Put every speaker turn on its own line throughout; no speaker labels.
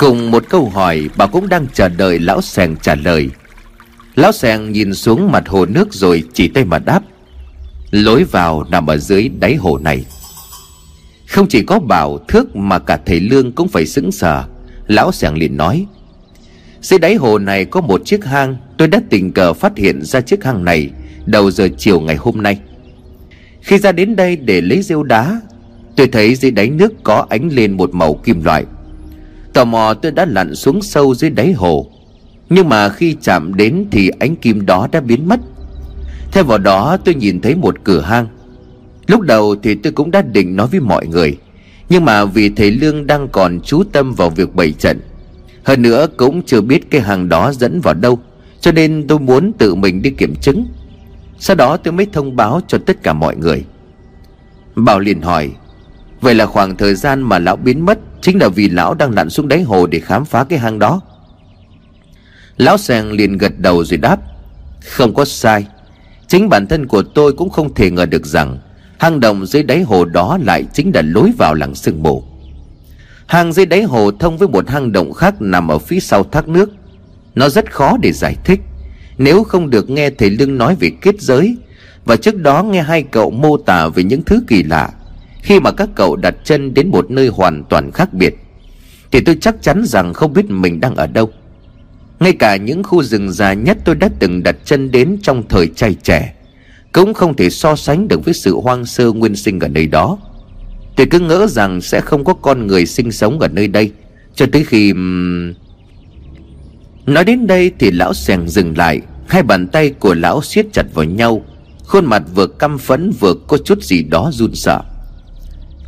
Cùng một câu hỏi, bà cũng đang chờ đợi lão sèng trả lời. Lão sèng nhìn xuống mặt hồ nước rồi chỉ tay mà đáp, Lối vào nằm ở dưới đáy hồ này. Không chỉ có bảo thước mà cả thầy Lương cũng phải sững sờ. Lão sèng liền nói, Dưới đáy hồ này có một chiếc hang, Tôi đã tình cờ phát hiện ra chiếc hang này Đầu giờ chiều ngày hôm nay. Khi ra đến đây để lấy rêu đá, Tôi thấy dưới đáy nước có ánh lên một màu kim loại. Tò mò tôi đã lặn xuống sâu dưới đáy hồ. Nhưng mà khi chạm đến thì ánh kim đó đã biến mất. Theo vào đó tôi nhìn thấy một cửa hang. Lúc đầu thì tôi cũng đã định nói với mọi người. Nhưng mà vì thầy Lương đang còn chú tâm vào việc bày trận, Hơn nữa cũng chưa biết cái hàng đó dẫn vào đâu, Cho nên tôi muốn tự mình đi kiểm chứng. Sau đó tôi mới thông báo cho tất cả mọi người. Bảo liền hỏi, Vậy là khoảng thời gian mà lão biến mất Chính là vì lão đang lặn xuống đáy hồ để khám phá cái hang đó. Lão sèn liền gật đầu rồi đáp, Không có sai. Chính bản thân của tôi cũng không thể ngờ được rằng Hang động dưới đáy hồ đó lại chính là lối vào làng sương mù. Hang dưới đáy hồ thông với một hang động khác nằm ở phía sau thác nước. Nó rất khó để giải thích. Nếu không được nghe thầy Lương nói về kết giới, Và trước đó nghe hai cậu mô tả về những thứ kỳ lạ khi mà các cậu đặt chân đến một nơi hoàn toàn khác biệt, Thì tôi chắc chắn rằng không biết mình đang ở đâu. Ngay cả những khu rừng già nhất tôi đã từng đặt chân đến trong thời trai trẻ, Cũng không thể so sánh được với sự hoang sơ nguyên sinh ở nơi đó. Tôi cứ ngỡ rằng sẽ không có con người sinh sống ở nơi đây, Cho tới khi... Nói đến đây thì lão sèng dừng lại, Hai bàn tay của lão siết chặt vào nhau, Khuôn mặt vừa căm phẫn vừa có chút gì đó run sợ.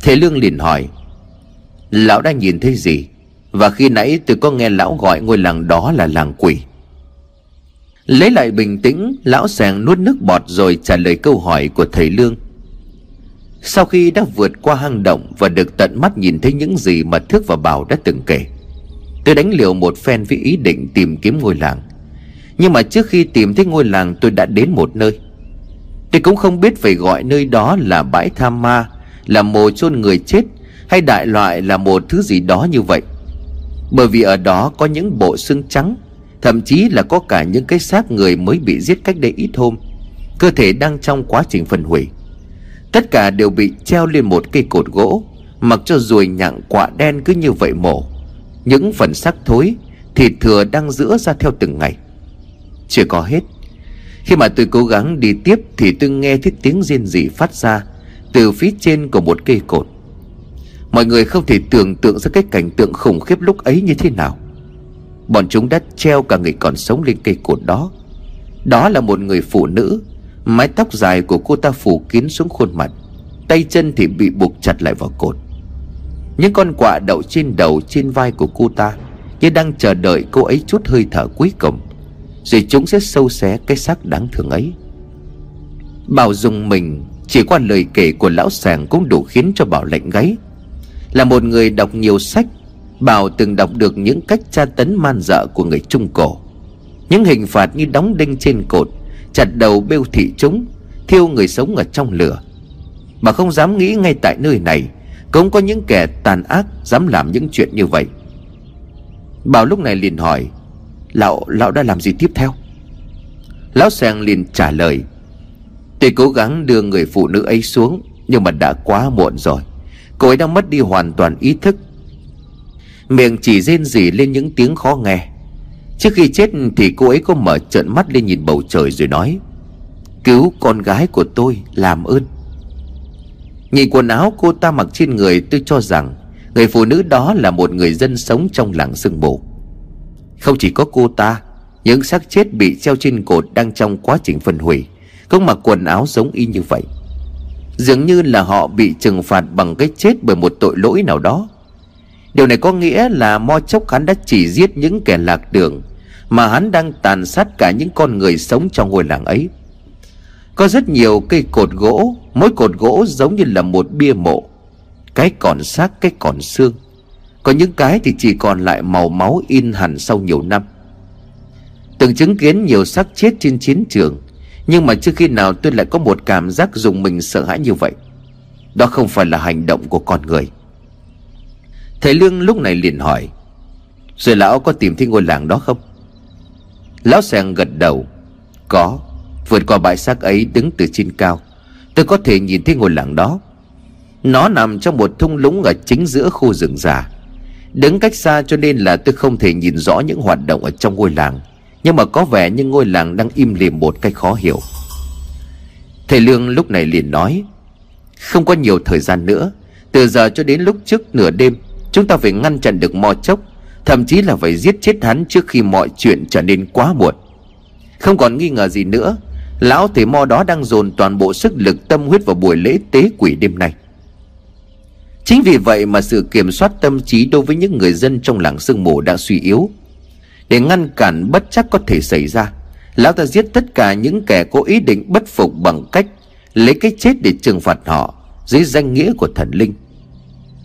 Thế Lương liền hỏi, Lão đã nhìn thấy gì? Và khi nãy tôi có nghe lão gọi ngôi làng đó là làng quỷ. Lấy lại bình tĩnh, Lão sàng nuốt nước bọt rồi trả lời câu hỏi của thầy Lương. Sau khi đã vượt qua hang động Và được tận mắt nhìn thấy những gì mà Thước và Bảo đã từng kể, Tôi đánh liều một phen với ý định tìm kiếm ngôi làng. Nhưng mà trước khi tìm thấy ngôi làng, tôi đã đến một nơi. Tôi cũng không biết phải gọi nơi đó là bãi tham ma là mồ chôn người chết Hay đại loại là một thứ gì đó như vậy? Bởi vì ở đó có những bộ xương trắng, Thậm chí là có cả những cái xác người mới bị giết cách đây ít hôm. Cơ thể đang trong quá trình phân hủy. Tất cả đều bị treo lên một cây cột gỗ, Mặc cho ruồi nhặng quạ đen cứ như vậy mổ. Những phần xác thối, Thịt thừa đang giữa ra theo từng ngày. Chưa có hết. Khi mà tôi cố gắng đi tiếp Thì tôi nghe thấy tiếng rên rỉ phát ra. Từ phía trên của một cây cột. Mọi người không thể tưởng tượng ra cái cảnh tượng khủng khiếp lúc ấy như thế nào. Bọn chúng đã treo cả người còn sống lên cây cột đó. Đó là một người phụ nữ, Mái tóc dài của cô ta phủ kín xuống khuôn mặt, Tay chân thì bị buộc chặt lại vào cột. Những con quạ đậu trên đầu, trên vai của cô ta Như đang chờ đợi cô ấy chút hơi thở cuối cùng, Rồi chúng sẽ sâu xé cái xác đáng thương ấy. Bảo dùng mình chỉ qua lời kể của lão sàng cũng đủ khiến cho Bảo lạnh gáy. Là một người đọc nhiều sách Bảo từng đọc được những cách tra tấn man dợ của người Trung Cổ. Những hình phạt như đóng đinh trên cột Chặt đầu bêu thị chúng Thiêu người sống ở trong lửa. Bà không dám nghĩ ngay tại nơi này Cũng có những kẻ tàn ác Dám làm những chuyện như vậy. Bảo lúc này liền hỏi Lão, lão đã làm gì tiếp theo? Lão sàng liền trả lời Tôi cố gắng đưa người phụ nữ ấy xuống, Nhưng mà đã quá muộn rồi. Cô ấy đã mất đi hoàn toàn ý thức. Miệng chỉ rên rỉ lên những tiếng khó nghe. Trước khi chết thì cô ấy có mở trợn mắt lên nhìn bầu trời rồi nói, Cứu con gái của tôi, làm ơn. Nhìn quần áo cô ta mặc trên người, tôi cho rằng Người phụ nữ đó là một người dân sống trong làng sương mù. Không chỉ có cô ta, Những xác chết bị treo trên cột đang trong quá trình phân hủy. Cũng mặc quần áo giống y như vậy, Dường như là họ bị trừng phạt bằng cái chết bởi một tội lỗi nào đó. Điều này có nghĩa là Mo Chốc hắn đã chỉ giết những kẻ lạc đường Mà hắn đang tàn sát cả những con người sống trong ngôi làng ấy. Có rất nhiều cây cột gỗ, Mỗi cột gỗ giống như là một bia mộ, Cái còn xác, cái còn xương. Có những cái thì chỉ còn lại màu máu in hẳn sau nhiều năm. Từng chứng kiến nhiều xác chết trên chiến trường nhưng mà trước khi nào tôi lại có một cảm giác dùng mình sợ hãi như vậy. Đó không phải là hành động của con người. Thầy Lương lúc này liền hỏi, Rồi lão có tìm thấy ngôi làng đó không? Lão sàng gật đầu, Có, Vượt qua bãi xác ấy đứng từ trên cao. Tôi có thể nhìn thấy ngôi làng đó. Nó nằm trong một thung lũng ở chính giữa khu rừng già. Đứng cách xa cho nên là tôi không thể nhìn rõ những hoạt động ở trong ngôi làng. Nhưng mà có vẻ như ngôi làng đang im lìm một cách khó hiểu. Thầy Lương lúc này liền nói, Không có nhiều thời gian nữa, Từ giờ cho đến lúc trước nửa đêm, Chúng ta phải ngăn chặn được mò chốc, Thậm chí là phải giết chết hắn trước khi mọi chuyện trở nên quá muộn. Không còn nghi ngờ gì nữa, Lão thầy mo đó đang dồn toàn bộ sức lực, tâm huyết vào buổi lễ tế quỷ đêm nay. Chính vì vậy mà sự kiểm soát tâm trí đối với những người dân trong làng sương mù đã suy yếu. Để ngăn cản bất chắc có thể xảy ra. Lão ta giết tất cả những kẻ có ý định bất phục bằng cách Lấy cái chết để trừng phạt họ Dưới danh nghĩa của thần linh.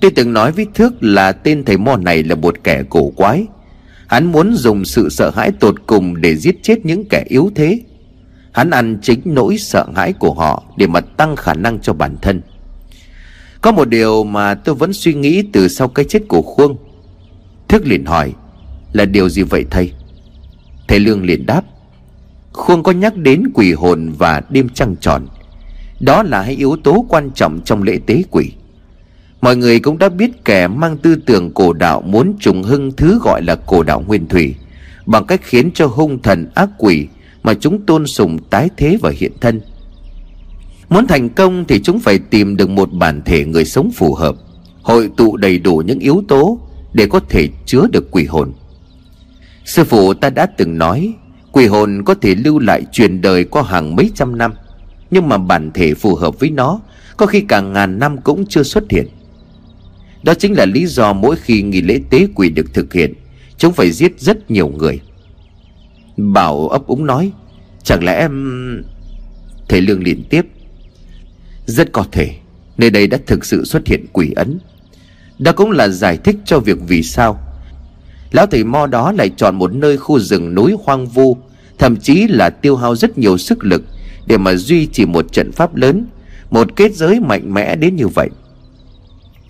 Tôi từng nói với Thước là tên thầy mò này là một kẻ cổ quái, Hắn muốn dùng sự sợ hãi tột cùng để giết chết những kẻ yếu thế. Hắn ăn chính nỗi sợ hãi của họ để mà tăng khả năng cho bản thân. Có một điều mà tôi vẫn suy nghĩ từ sau cái chết của Khuông. Thước liền hỏi là điều gì vậy thầy? Thầy Lương liền đáp, Khuông có nhắc đến quỷ hồn và đêm trăng tròn. Đó là hai yếu tố quan trọng trong lễ tế quỷ. Mọi người cũng đã biết kẻ mang tư tưởng cổ đạo muốn trùng hưng thứ gọi là cổ đạo nguyên thủy, Bằng cách khiến cho hung thần ác quỷ mà chúng tôn sùng tái thế và hiện thân. Muốn thành công thì chúng phải tìm được một bản thể người sống phù hợp, Hội tụ đầy đủ những yếu tố để có thể chứa được quỷ hồn. Sư phụ ta đã từng nói, Quỷ hồn có thể lưu lại truyền đời qua hàng mấy trăm năm, Nhưng mà bản thể phù hợp với nó, Có khi cả ngàn năm cũng chưa xuất hiện. Đó chính là lý do mỗi khi nghi lễ tế quỷ được thực hiện, Chúng phải giết rất nhiều người. Bảo ấp úng nói, Chẳng lẽ em Thầy Lương liền tiếp, Rất có thể, Nơi đây đã thực sự xuất hiện quỷ ấn. Đó cũng là giải thích cho việc vì sao Lão thầy mo đó lại chọn một nơi khu rừng núi hoang vu, Thậm chí là tiêu hao rất nhiều sức lực Để mà duy trì một trận pháp lớn, Một kết giới mạnh mẽ đến như vậy.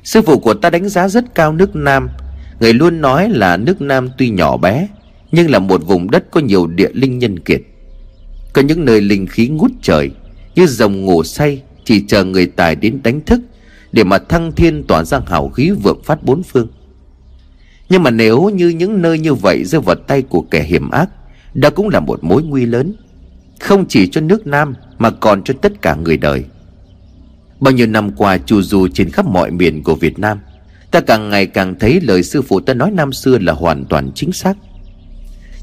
Sư phụ của ta đánh giá rất cao nước Nam. Người luôn nói là nước Nam tuy nhỏ bé, Nhưng là một vùng đất có nhiều địa linh nhân kiệt. Có những nơi linh khí ngút trời, Như rồng ngủ say, Chỉ chờ người tài đến đánh thức, Để mà thăng thiên tỏa ra hào khí vượng phát bốn phương. Nhưng mà nếu như những nơi như vậy rơi vào tay của kẻ hiểm ác, Đó cũng là một mối nguy lớn. Không chỉ cho nước Nam, Mà còn cho tất cả người đời. Bao nhiêu năm qua, chu du trên khắp mọi miền của Việt Nam, Ta càng ngày càng thấy lời sư phụ ta nói năm xưa là hoàn toàn chính xác.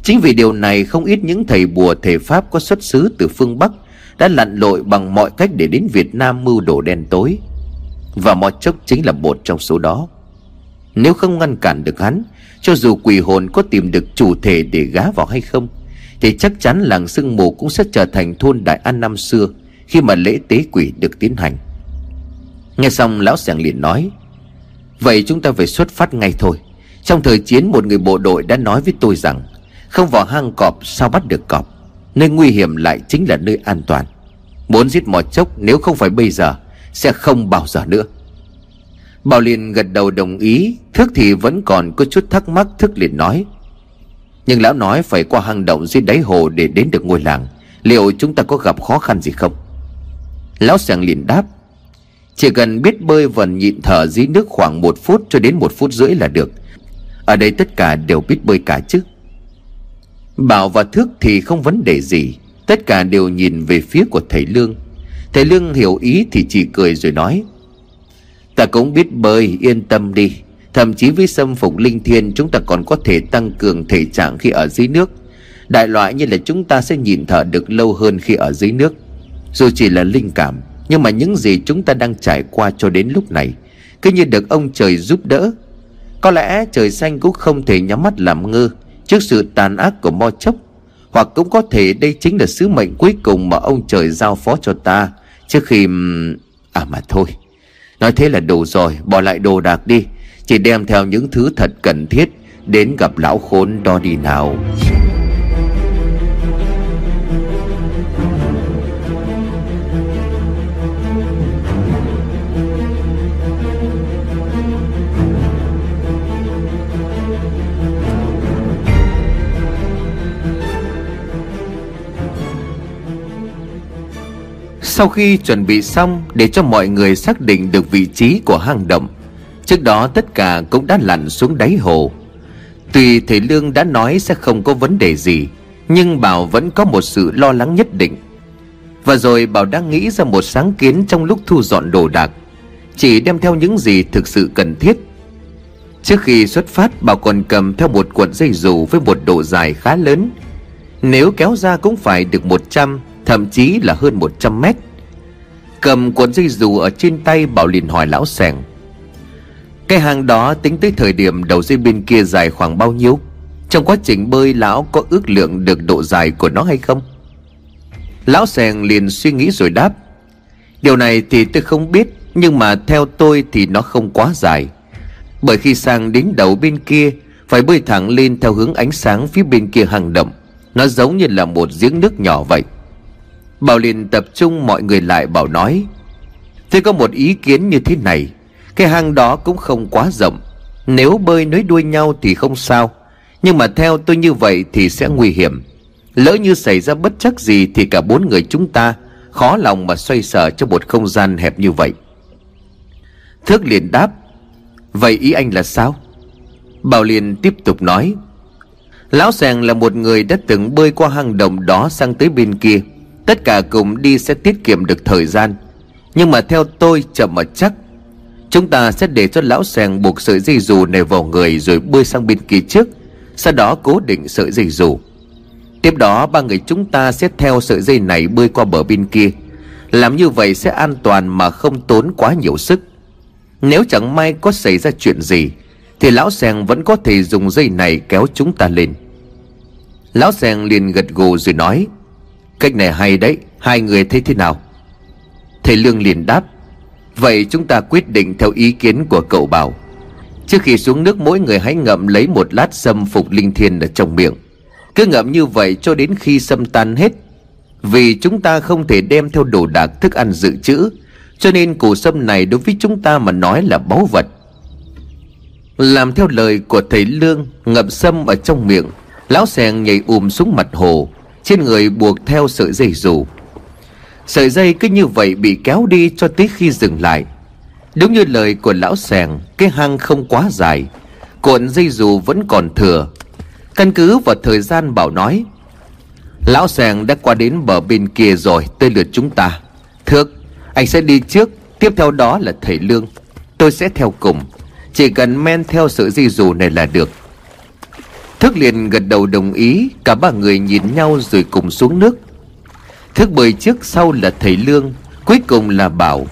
Chính vì điều này, không ít những thầy bùa thể Pháp có xuất xứ từ phương Bắc Đã lặn lội bằng mọi cách để đến Việt Nam mưu đồ đen tối. Và mọi chốc chính là một trong số đó. Nếu không ngăn cản được hắn, Cho dù quỷ hồn có tìm được chủ thể để gá vào hay không, Thì chắc chắn làng sương mù cũng sẽ trở thành thôn Đại An năm xưa Khi mà lễ tế quỷ được tiến hành. Nghe xong, lão sẻng liền nói, Vậy chúng ta phải xuất phát ngay thôi. Trong thời chiến, một người bộ đội đã nói với tôi rằng, Không vào hang cọp sao bắt được cọp. Nơi nguy hiểm lại chính là nơi an toàn. Muốn giết mò chốc nếu không phải bây giờ, Sẽ không bao giờ nữa. Bảo liền gật đầu đồng ý Thức thì vẫn còn có chút thắc mắc Thức liền nói. Nhưng lão nói phải qua hang động dưới đáy hồ Để đến được ngôi làng, Liệu chúng ta có gặp khó khăn gì không? Lão sàng liền đáp. Chỉ cần biết bơi và nhịn thở dưới nước khoảng một phút cho đến một phút rưỡi là được. Ở đây tất cả đều biết bơi cả chứ. Bảo và Thước thì không vấn đề gì, Tất cả đều nhìn về phía của thầy Lương. Thầy Lương hiểu ý thì chỉ cười rồi nói. Ta cũng biết bơi, yên tâm đi. Thậm chí với xâm phục linh thiên Chúng ta còn có thể tăng cường thể trạng khi ở dưới nước. Đại loại như là chúng ta sẽ nhìn thở được lâu hơn khi ở dưới nước. Dù chỉ là linh cảm, nhưng mà những gì chúng ta đang trải qua cho đến lúc này, Cứ như được ông trời giúp đỡ. Có lẽ trời xanh cũng không thể nhắm mắt làm ngơ Trước sự tàn ác của Mo Chốc, Hoặc cũng có thể đây chính là sứ mệnh cuối cùng mà ông trời giao phó cho ta Trước khi... À mà thôi. Nói thế là đủ rồi, Bỏ lại đồ đạc đi. Chỉ đem theo những thứ thật cần thiết Đến gặp lão khốn đó đi nào. Sau khi chuẩn bị xong Để cho mọi người xác định được vị trí của hang động. Trước đó tất cả cũng đã lặn xuống đáy hồ. Tuy thầy Lương đã nói sẽ không có vấn đề gì, Nhưng Bảo vẫn có một sự lo lắng nhất định. Và rồi Bảo đang nghĩ ra một sáng kiến trong lúc thu dọn đồ đạc. Chỉ đem theo những gì thực sự cần thiết. Trước khi xuất phát, Bảo còn cầm theo một cuộn dây dù với một độ dài khá lớn. Nếu kéo ra cũng phải được 100 Thậm chí là hơn 100 mét. Cầm cuộn dây dù ở trên tay Bảo liền hỏi lão sẻng Cái hang đó tính tới thời điểm đầu dây bên kia dài khoảng bao nhiêu? Trong quá trình bơi, lão có ước lượng được độ dài của nó hay không? Lão sẻng liền suy nghĩ rồi đáp. Điều này thì tôi không biết, Nhưng mà theo tôi thì nó không quá dài. Bởi khi sang đến đầu bên kia, Phải bơi thẳng lên theo hướng ánh sáng phía bên kia hang động. Nó giống như là một giếng nước nhỏ vậy. Bảo liền tập trung mọi người lại bảo nói, Thế có một ý kiến như thế này, Cái hang đó cũng không quá rộng. Nếu bơi nối đuôi nhau thì không sao, Nhưng mà theo tôi như vậy thì sẽ nguy hiểm. Lỡ như xảy ra bất chắc gì Thì cả bốn người chúng ta, Khó lòng mà xoay sở trong một không gian hẹp như vậy. Thước liền đáp, Vậy ý anh là sao? Bảo liền tiếp tục nói, Lão Sàng là một người đã từng bơi qua hang động đó sang tới bên kia. Tất cả cùng đi sẽ tiết kiệm được thời gian. Nhưng mà theo tôi, chậm mà chắc, Chúng ta sẽ để cho lão sèn buộc sợi dây dù này vào người Rồi bơi sang bên kia trước, Sau đó cố định sợi dây dù. Tiếp đó, ba người chúng ta sẽ theo sợi dây này bơi qua bờ bên kia. Làm như vậy sẽ an toàn mà không tốn quá nhiều sức. Nếu chẳng may có xảy ra chuyện gì, Thì lão sèn vẫn có thể dùng dây này kéo chúng ta lên. Lão sèn liền gật gù rồi nói Cách này hay đấy, Hai người thấy thế nào? Thầy Lương liền đáp, Vậy chúng ta quyết định theo ý kiến của cậu bảo. Trước khi xuống nước, mỗi người hãy ngậm lấy một lát sâm phục linh thiên ở trong miệng. Cứ ngậm như vậy cho đến khi sâm tan hết. Vì chúng ta không thể đem theo đồ đạc thức ăn dự trữ, cho nên củ sâm này đối với chúng ta mà nói là báu vật. Làm theo lời của thầy Lương, Ngậm sâm ở trong miệng, Lão sèn nhảy ùm xuống mặt hồ. Trên người buộc theo sợi dây dù. Sợi dây cứ như vậy bị kéo đi cho tới khi dừng lại. Đúng như lời của lão sèng Cái hang không quá dài, Cuộn dây dù vẫn còn thừa. Căn cứ vào thời gian bảo nói, Lão sèng đã qua đến bờ bên kia rồi, Tới lượt chúng ta. Thước, anh sẽ đi trước, Tiếp theo đó là thầy Lương. Tôi sẽ theo cùng, Chỉ cần men theo sợi dây dù này là được. Thức liền gật đầu đồng ý, Cả ba người nhìn nhau rồi cùng xuống nước. Thức bơi trước sau là thầy Lương, Cuối cùng là Bảo.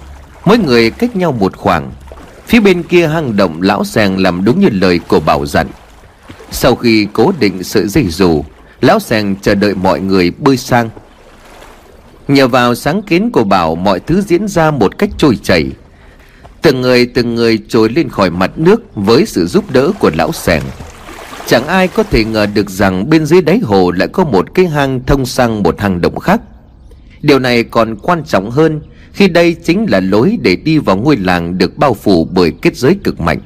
Mỗi người cách nhau một khoảng. Phía bên kia hang động lão sàng làm đúng như lời của Bảo dặn. Sau khi cố định sợi dây dù, Lão sàng chờ đợi mọi người bơi sang. Nhờ vào sáng kiến của Bảo, mọi thứ diễn ra một cách trôi chảy. Từng người từng người trồi lên khỏi mặt nước với sự giúp đỡ của lão sàng. Chẳng ai có thể ngờ được rằng bên dưới đáy hồ lại có một cái hang thông sang một hang động khác. Điều này còn quan trọng hơn, khi đây chính là lối để đi vào ngôi làng được bao phủ bởi kết giới cực mạnh.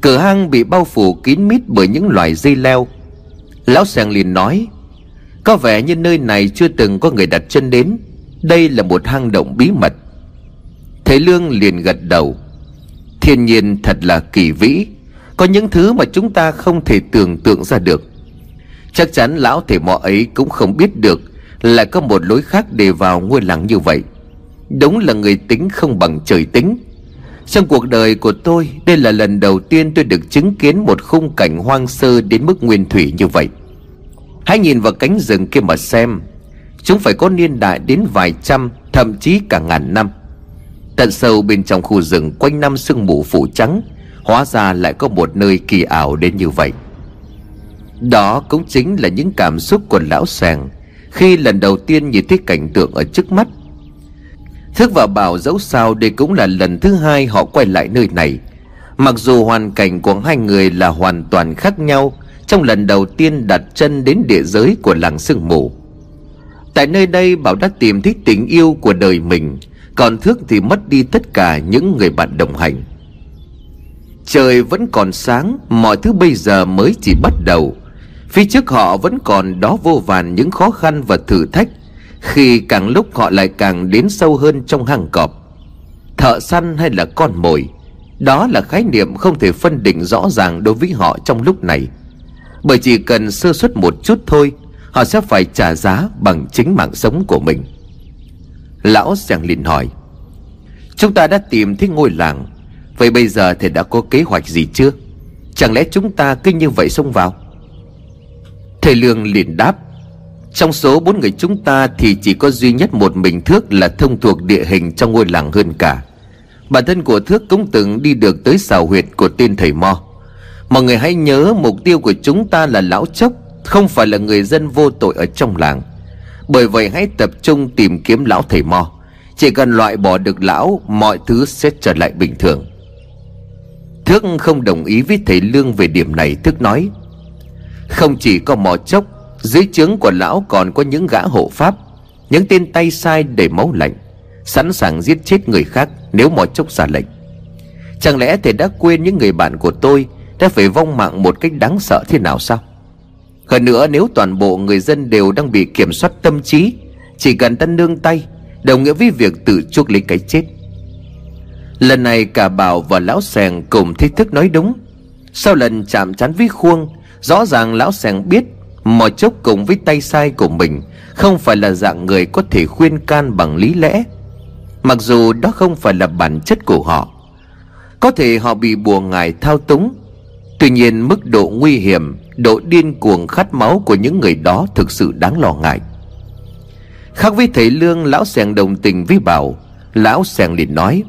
Cửa hang bị bao phủ kín mít bởi những loài dây leo. Lão Sàng liền nói, có vẻ như nơi này chưa từng có người đặt chân đến. Đây là một hang động bí mật. Thầy Lương liền gật đầu, Thiên nhiên thật là kỳ vĩ. Có những thứ mà chúng ta không thể tưởng tượng ra được. Chắc chắn lão thầy mò ấy cũng không biết được Là có một lối khác để vào ngôi làng như vậy. Đúng là người tính không bằng trời tính. Trong cuộc đời của tôi, Đây là lần đầu tiên tôi được chứng kiến một khung cảnh hoang sơ đến mức nguyên thủy như vậy. Hãy nhìn vào cánh rừng kia mà xem. Chúng phải có niên đại đến vài trăm, Thậm chí cả ngàn năm. Tận sâu bên trong khu rừng Quanh năm sương mù phủ trắng Hóa ra lại có một nơi kỳ ảo đến như vậy. Đó cũng chính là những cảm xúc của lão sàng Khi lần đầu tiên nhìn thấy cảnh tượng ở trước mắt. Thức và Bảo dẫu sao đây cũng là lần thứ hai họ quay lại nơi này. Mặc dù hoàn cảnh của hai người là hoàn toàn khác nhau, trong lần đầu tiên đặt chân đến địa giới của làng sương mù. Tại nơi đây, bảo đã tìm thấy tình yêu của đời mình, còn thước thì mất đi tất cả những người bạn đồng hành trời vẫn còn sáng, mọi thứ bây giờ mới chỉ bắt đầu. Phía trước họ vẫn còn đó vô vàn những khó khăn và thử thách, Khi càng lúc họ lại càng đến sâu hơn trong hang cọp. Thợ săn hay là con mồi, Đó là khái niệm không thể phân định rõ ràng đối với họ trong lúc này. Bởi chỉ cần sơ suất một chút thôi, Họ sẽ phải trả giá bằng chính mạng sống của mình. Lão Giang liền hỏi, Chúng ta đã tìm thấy ngôi làng Vậy bây giờ thầy đã có kế hoạch gì chưa? Chẳng lẽ chúng ta cứ như vậy xông vào? Thầy Lương liền đáp, Trong số bốn người chúng ta Thì chỉ có duy nhất một mình Thước Là thông thuộc địa hình trong ngôi làng hơn cả. Bản thân của Thước cũng từng đi được tới xào huyệt của tên thầy Mo. Mọi người hãy nhớ mục tiêu của chúng ta là lão chốc, Không phải là người dân vô tội ở trong làng. Bởi vậy hãy tập trung tìm kiếm lão thầy Mo. Chỉ cần loại bỏ được lão, Mọi thứ sẽ trở lại bình thường. Thước không đồng ý với thầy Lương về điểm này, Thước nói, Không chỉ có mò chốc, Dưới trướng của lão còn có những gã hộ pháp, Những tên tay sai để máu lạnh, Sẵn sàng giết chết người khác Nếu mò chốc ra lệnh. Chẳng lẽ thầy đã quên những người bạn của tôi Đã phải vong mạng một cách đáng sợ thế nào sao? Hơn nữa, nếu toàn bộ người dân đều đang bị kiểm soát tâm trí, Chỉ cần ta nương tay, Đồng nghĩa với việc tự chuốc lấy cái chết Lần này cả Bảo và Lão Sèng cùng thích thức nói đúng. Sau lần chạm chán với khuôn Rõ ràng Lão Sèng biết Mò chốc cùng với tay sai của mình Không phải là dạng người có thể khuyên can bằng lý lẽ. Mặc dù đó không phải là bản chất của họ, Có thể họ bị bùa ngài thao túng. Tuy nhiên mức độ nguy hiểm, Độ điên cuồng khát máu của những người đó Thực sự đáng lo ngại. Khác với thầy Lương, Lão Sèng đồng tình với Bảo. Lão Sèng liền nói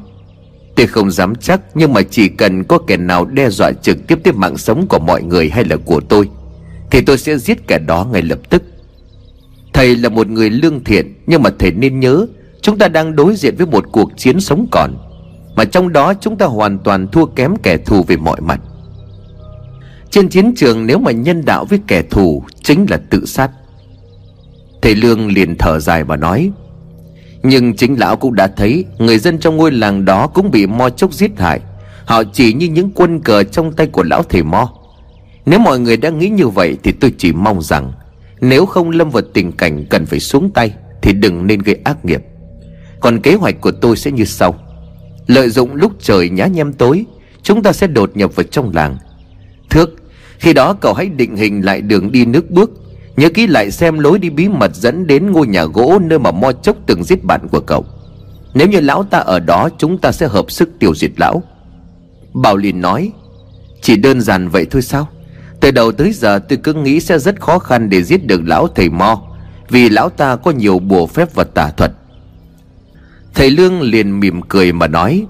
Tôi không dám chắc, Nhưng mà chỉ cần có kẻ nào đe dọa trực tiếp tới mạng sống của mọi người hay là của tôi, Thì tôi sẽ giết kẻ đó ngay lập tức. Thầy là một người lương thiện, Nhưng mà thầy nên nhớ, Chúng ta đang đối diện với một cuộc chiến sống còn, Mà trong đó chúng ta hoàn toàn thua kém kẻ thù về mọi mặt. Trên chiến trường nếu mà nhân đạo với kẻ thù, Chính là tự sát. Thầy Lương liền thở dài và nói nhưng chính lão cũng đã thấy Người dân trong ngôi làng đó cũng bị mo chốc giết hại. Họ chỉ như những quân cờ trong tay của lão thầy mo. Nếu mọi người đã nghĩ như vậy Thì tôi chỉ mong rằng Nếu không lâm vào tình cảnh cần phải xuống tay Thì đừng nên gây ác nghiệp. Còn kế hoạch của tôi sẽ như sau. Lợi dụng lúc trời nhá nhem tối, Chúng ta sẽ đột nhập vào trong làng. Thước, Khi đó cậu hãy định hình lại đường đi nước bước. Nhớ kỹ lại xem lối đi bí mật dẫn đến ngôi nhà gỗ nơi mà Mo Chốc từng giết bạn của cậu. Nếu như lão ta ở đó, chúng ta sẽ hợp sức tiêu diệt lão. Bảo liền nói, Chỉ đơn giản vậy thôi sao? Từ đầu tới giờ, tôi cứ nghĩ sẽ rất khó khăn để giết được lão thầy Mo, Vì lão ta có nhiều bùa phép và tà thuật. Thầy Lương liền mỉm cười mà nói,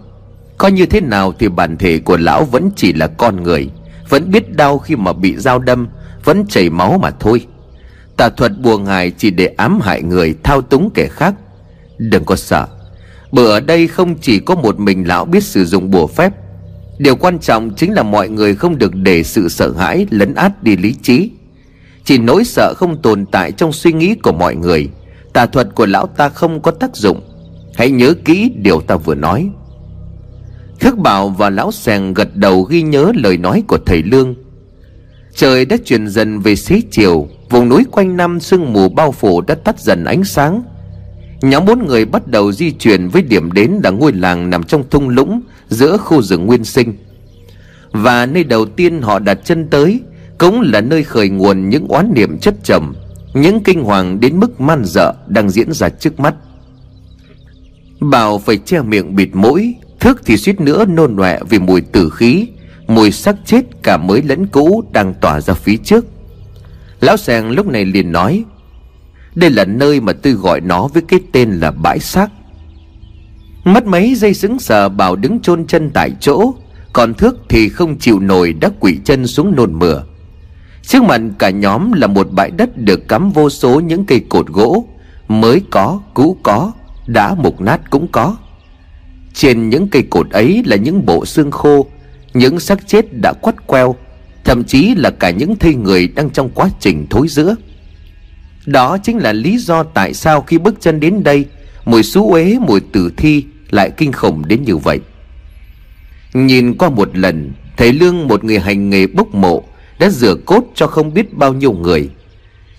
Coi như thế nào thì bản thể của lão vẫn chỉ là con người, Vẫn biết đau khi mà bị dao đâm, Vẫn chảy máu mà thôi. Tà thuật bùa ngài chỉ để ám hại người, Thao túng kẻ khác. Đừng có sợ. Bởi ở đây không chỉ có một mình lão biết sử dụng bùa phép. Điều quan trọng chính là mọi người không được để sự sợ hãi, lấn át đi lý trí. Chỉ nỗi sợ không tồn tại trong suy nghĩ của mọi người. Tà thuật của lão ta không có tác dụng. Hãy nhớ kỹ điều ta vừa nói. Khắc bảo và lão sèng gật đầu ghi nhớ lời nói của thầy Lương. Trời đã chuyển dần về xế chiều. Vùng núi quanh năm sương mù bao phủ đã tắt dần ánh sáng. Nhóm bốn người bắt đầu di chuyển với điểm đến là ngôi làng nằm trong thung lũng giữa khu rừng nguyên sinh. Và nơi đầu tiên họ đặt chân tới cũng là nơi khởi nguồn những oán niệm chất trầm, Những kinh hoàng đến mức man dợ đang diễn ra trước mắt. Bảo phải che miệng bịt mũi Thức thì suýt nữa nôn nọe vì mùi tử khí, Mùi xác chết cả mới lẫn cũ đang tỏa ra phía trước. Lão Sàng lúc này liền nói Đây là nơi mà tôi gọi nó với cái tên là bãi xác. Mất mấy giây sững sờ Bảo đứng chôn chân tại chỗ Còn Thước thì không chịu nổi đã quỷ chân xuống nôn mửa. Trước mặt cả nhóm là một bãi đất được cắm vô số những cây cột gỗ Mới có, cũ có, đã mục nát cũng có. Trên những cây cột ấy là những bộ xương khô Những xác chết đã quắt queo Thậm chí là cả những thây người đang trong quá trình thối giữa. Đó chính là lý do tại sao khi bước chân đến đây Mùi xú uế, mùi tử thi lại kinh khủng đến như vậy. Nhìn qua một lần Thầy Lương một người hành nghề bốc mộ Đã rửa cốt cho không biết bao nhiêu người.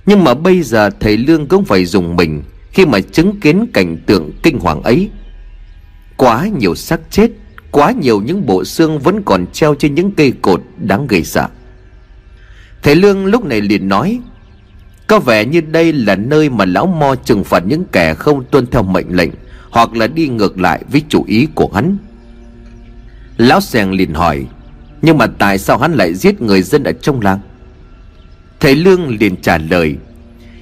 Nhưng mà bây giờ thầy Lương cũng phải dùng mình Khi mà chứng kiến cảnh tượng kinh hoàng ấy. Quá nhiều xác chết Quá nhiều những bộ xương vẫn còn treo trên những cây cột đáng gây sợ. Thầy Lương lúc này liền nói Có vẻ như đây là nơi mà lão mo trừng phạt những kẻ không tuân theo mệnh lệnh Hoặc là đi ngược lại với chủ ý của hắn. Lão Sèng liền hỏi Nhưng mà tại sao hắn lại giết người dân ở trong làng? Thầy Lương liền trả lời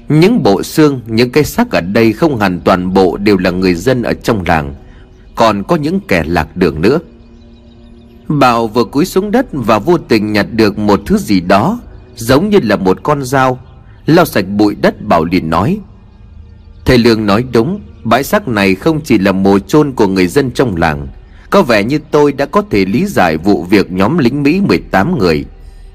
Những bộ xương, những cái xác ở đây không hẳn toàn bộ đều là người dân ở trong làng Còn có những kẻ lạc đường nữa. Bảo vừa cúi xuống đất và vô tình nhặt được một thứ gì đó Giống như là một con dao, Lau sạch bụi đất, Bảo liền nói. Thầy Lương nói, đúng, Bãi xác này không chỉ là mồ chôn của người dân trong làng, Có vẻ như tôi đã có thể lý giải vụ việc nhóm lính Mỹ 18 người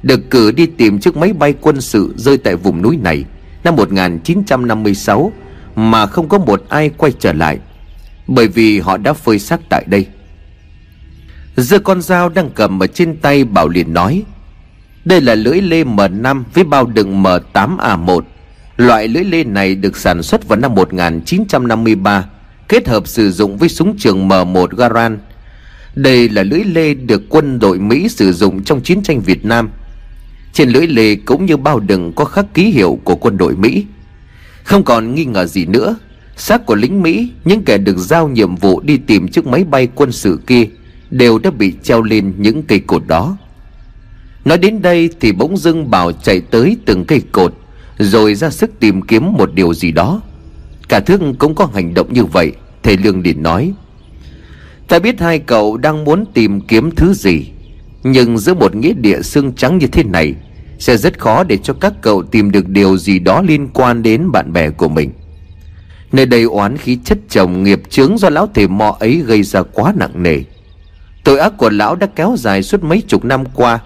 Được cử đi tìm chiếc máy bay quân sự rơi tại vùng núi này Năm 1956 Mà không có một ai quay trở lại, Bởi vì họ đã phơi xác tại đây. Giờ con dao đang cầm ở trên tay, Bảo liền nói đây là lưỡi lê M5 với bao đựng M8A1 Loại lưỡi lê này được sản xuất vào năm 1953 Kết hợp sử dụng với súng trường M1 Garand. Đây là lưỡi lê được quân đội Mỹ sử dụng trong chiến tranh Việt Nam. Trên lưỡi lê cũng như bao đựng có khắc ký hiệu của quân đội Mỹ. Không còn nghi ngờ gì nữa Xác của lính Mỹ, những kẻ được giao nhiệm vụ đi tìm chiếc máy bay quân sự kia Đều đã bị treo lên những cây cột đó. Nói đến đây thì bỗng dưng Bảo chạy tới từng cây cột, Rồi ra sức tìm kiếm một điều gì đó. Cả thương cũng có hành động như vậy, Thầy Lương liền nói. Ta biết hai cậu đang muốn tìm kiếm thứ gì, Nhưng giữa một nghĩa địa xương trắng như thế này, Sẽ rất khó để cho các cậu tìm được điều gì đó liên quan đến bạn bè của mình. Nơi đây oán khí chất chồng nghiệp chướng do lão thầy mò ấy gây ra quá nặng nề. Tội ác của lão đã kéo dài suốt mấy chục năm qua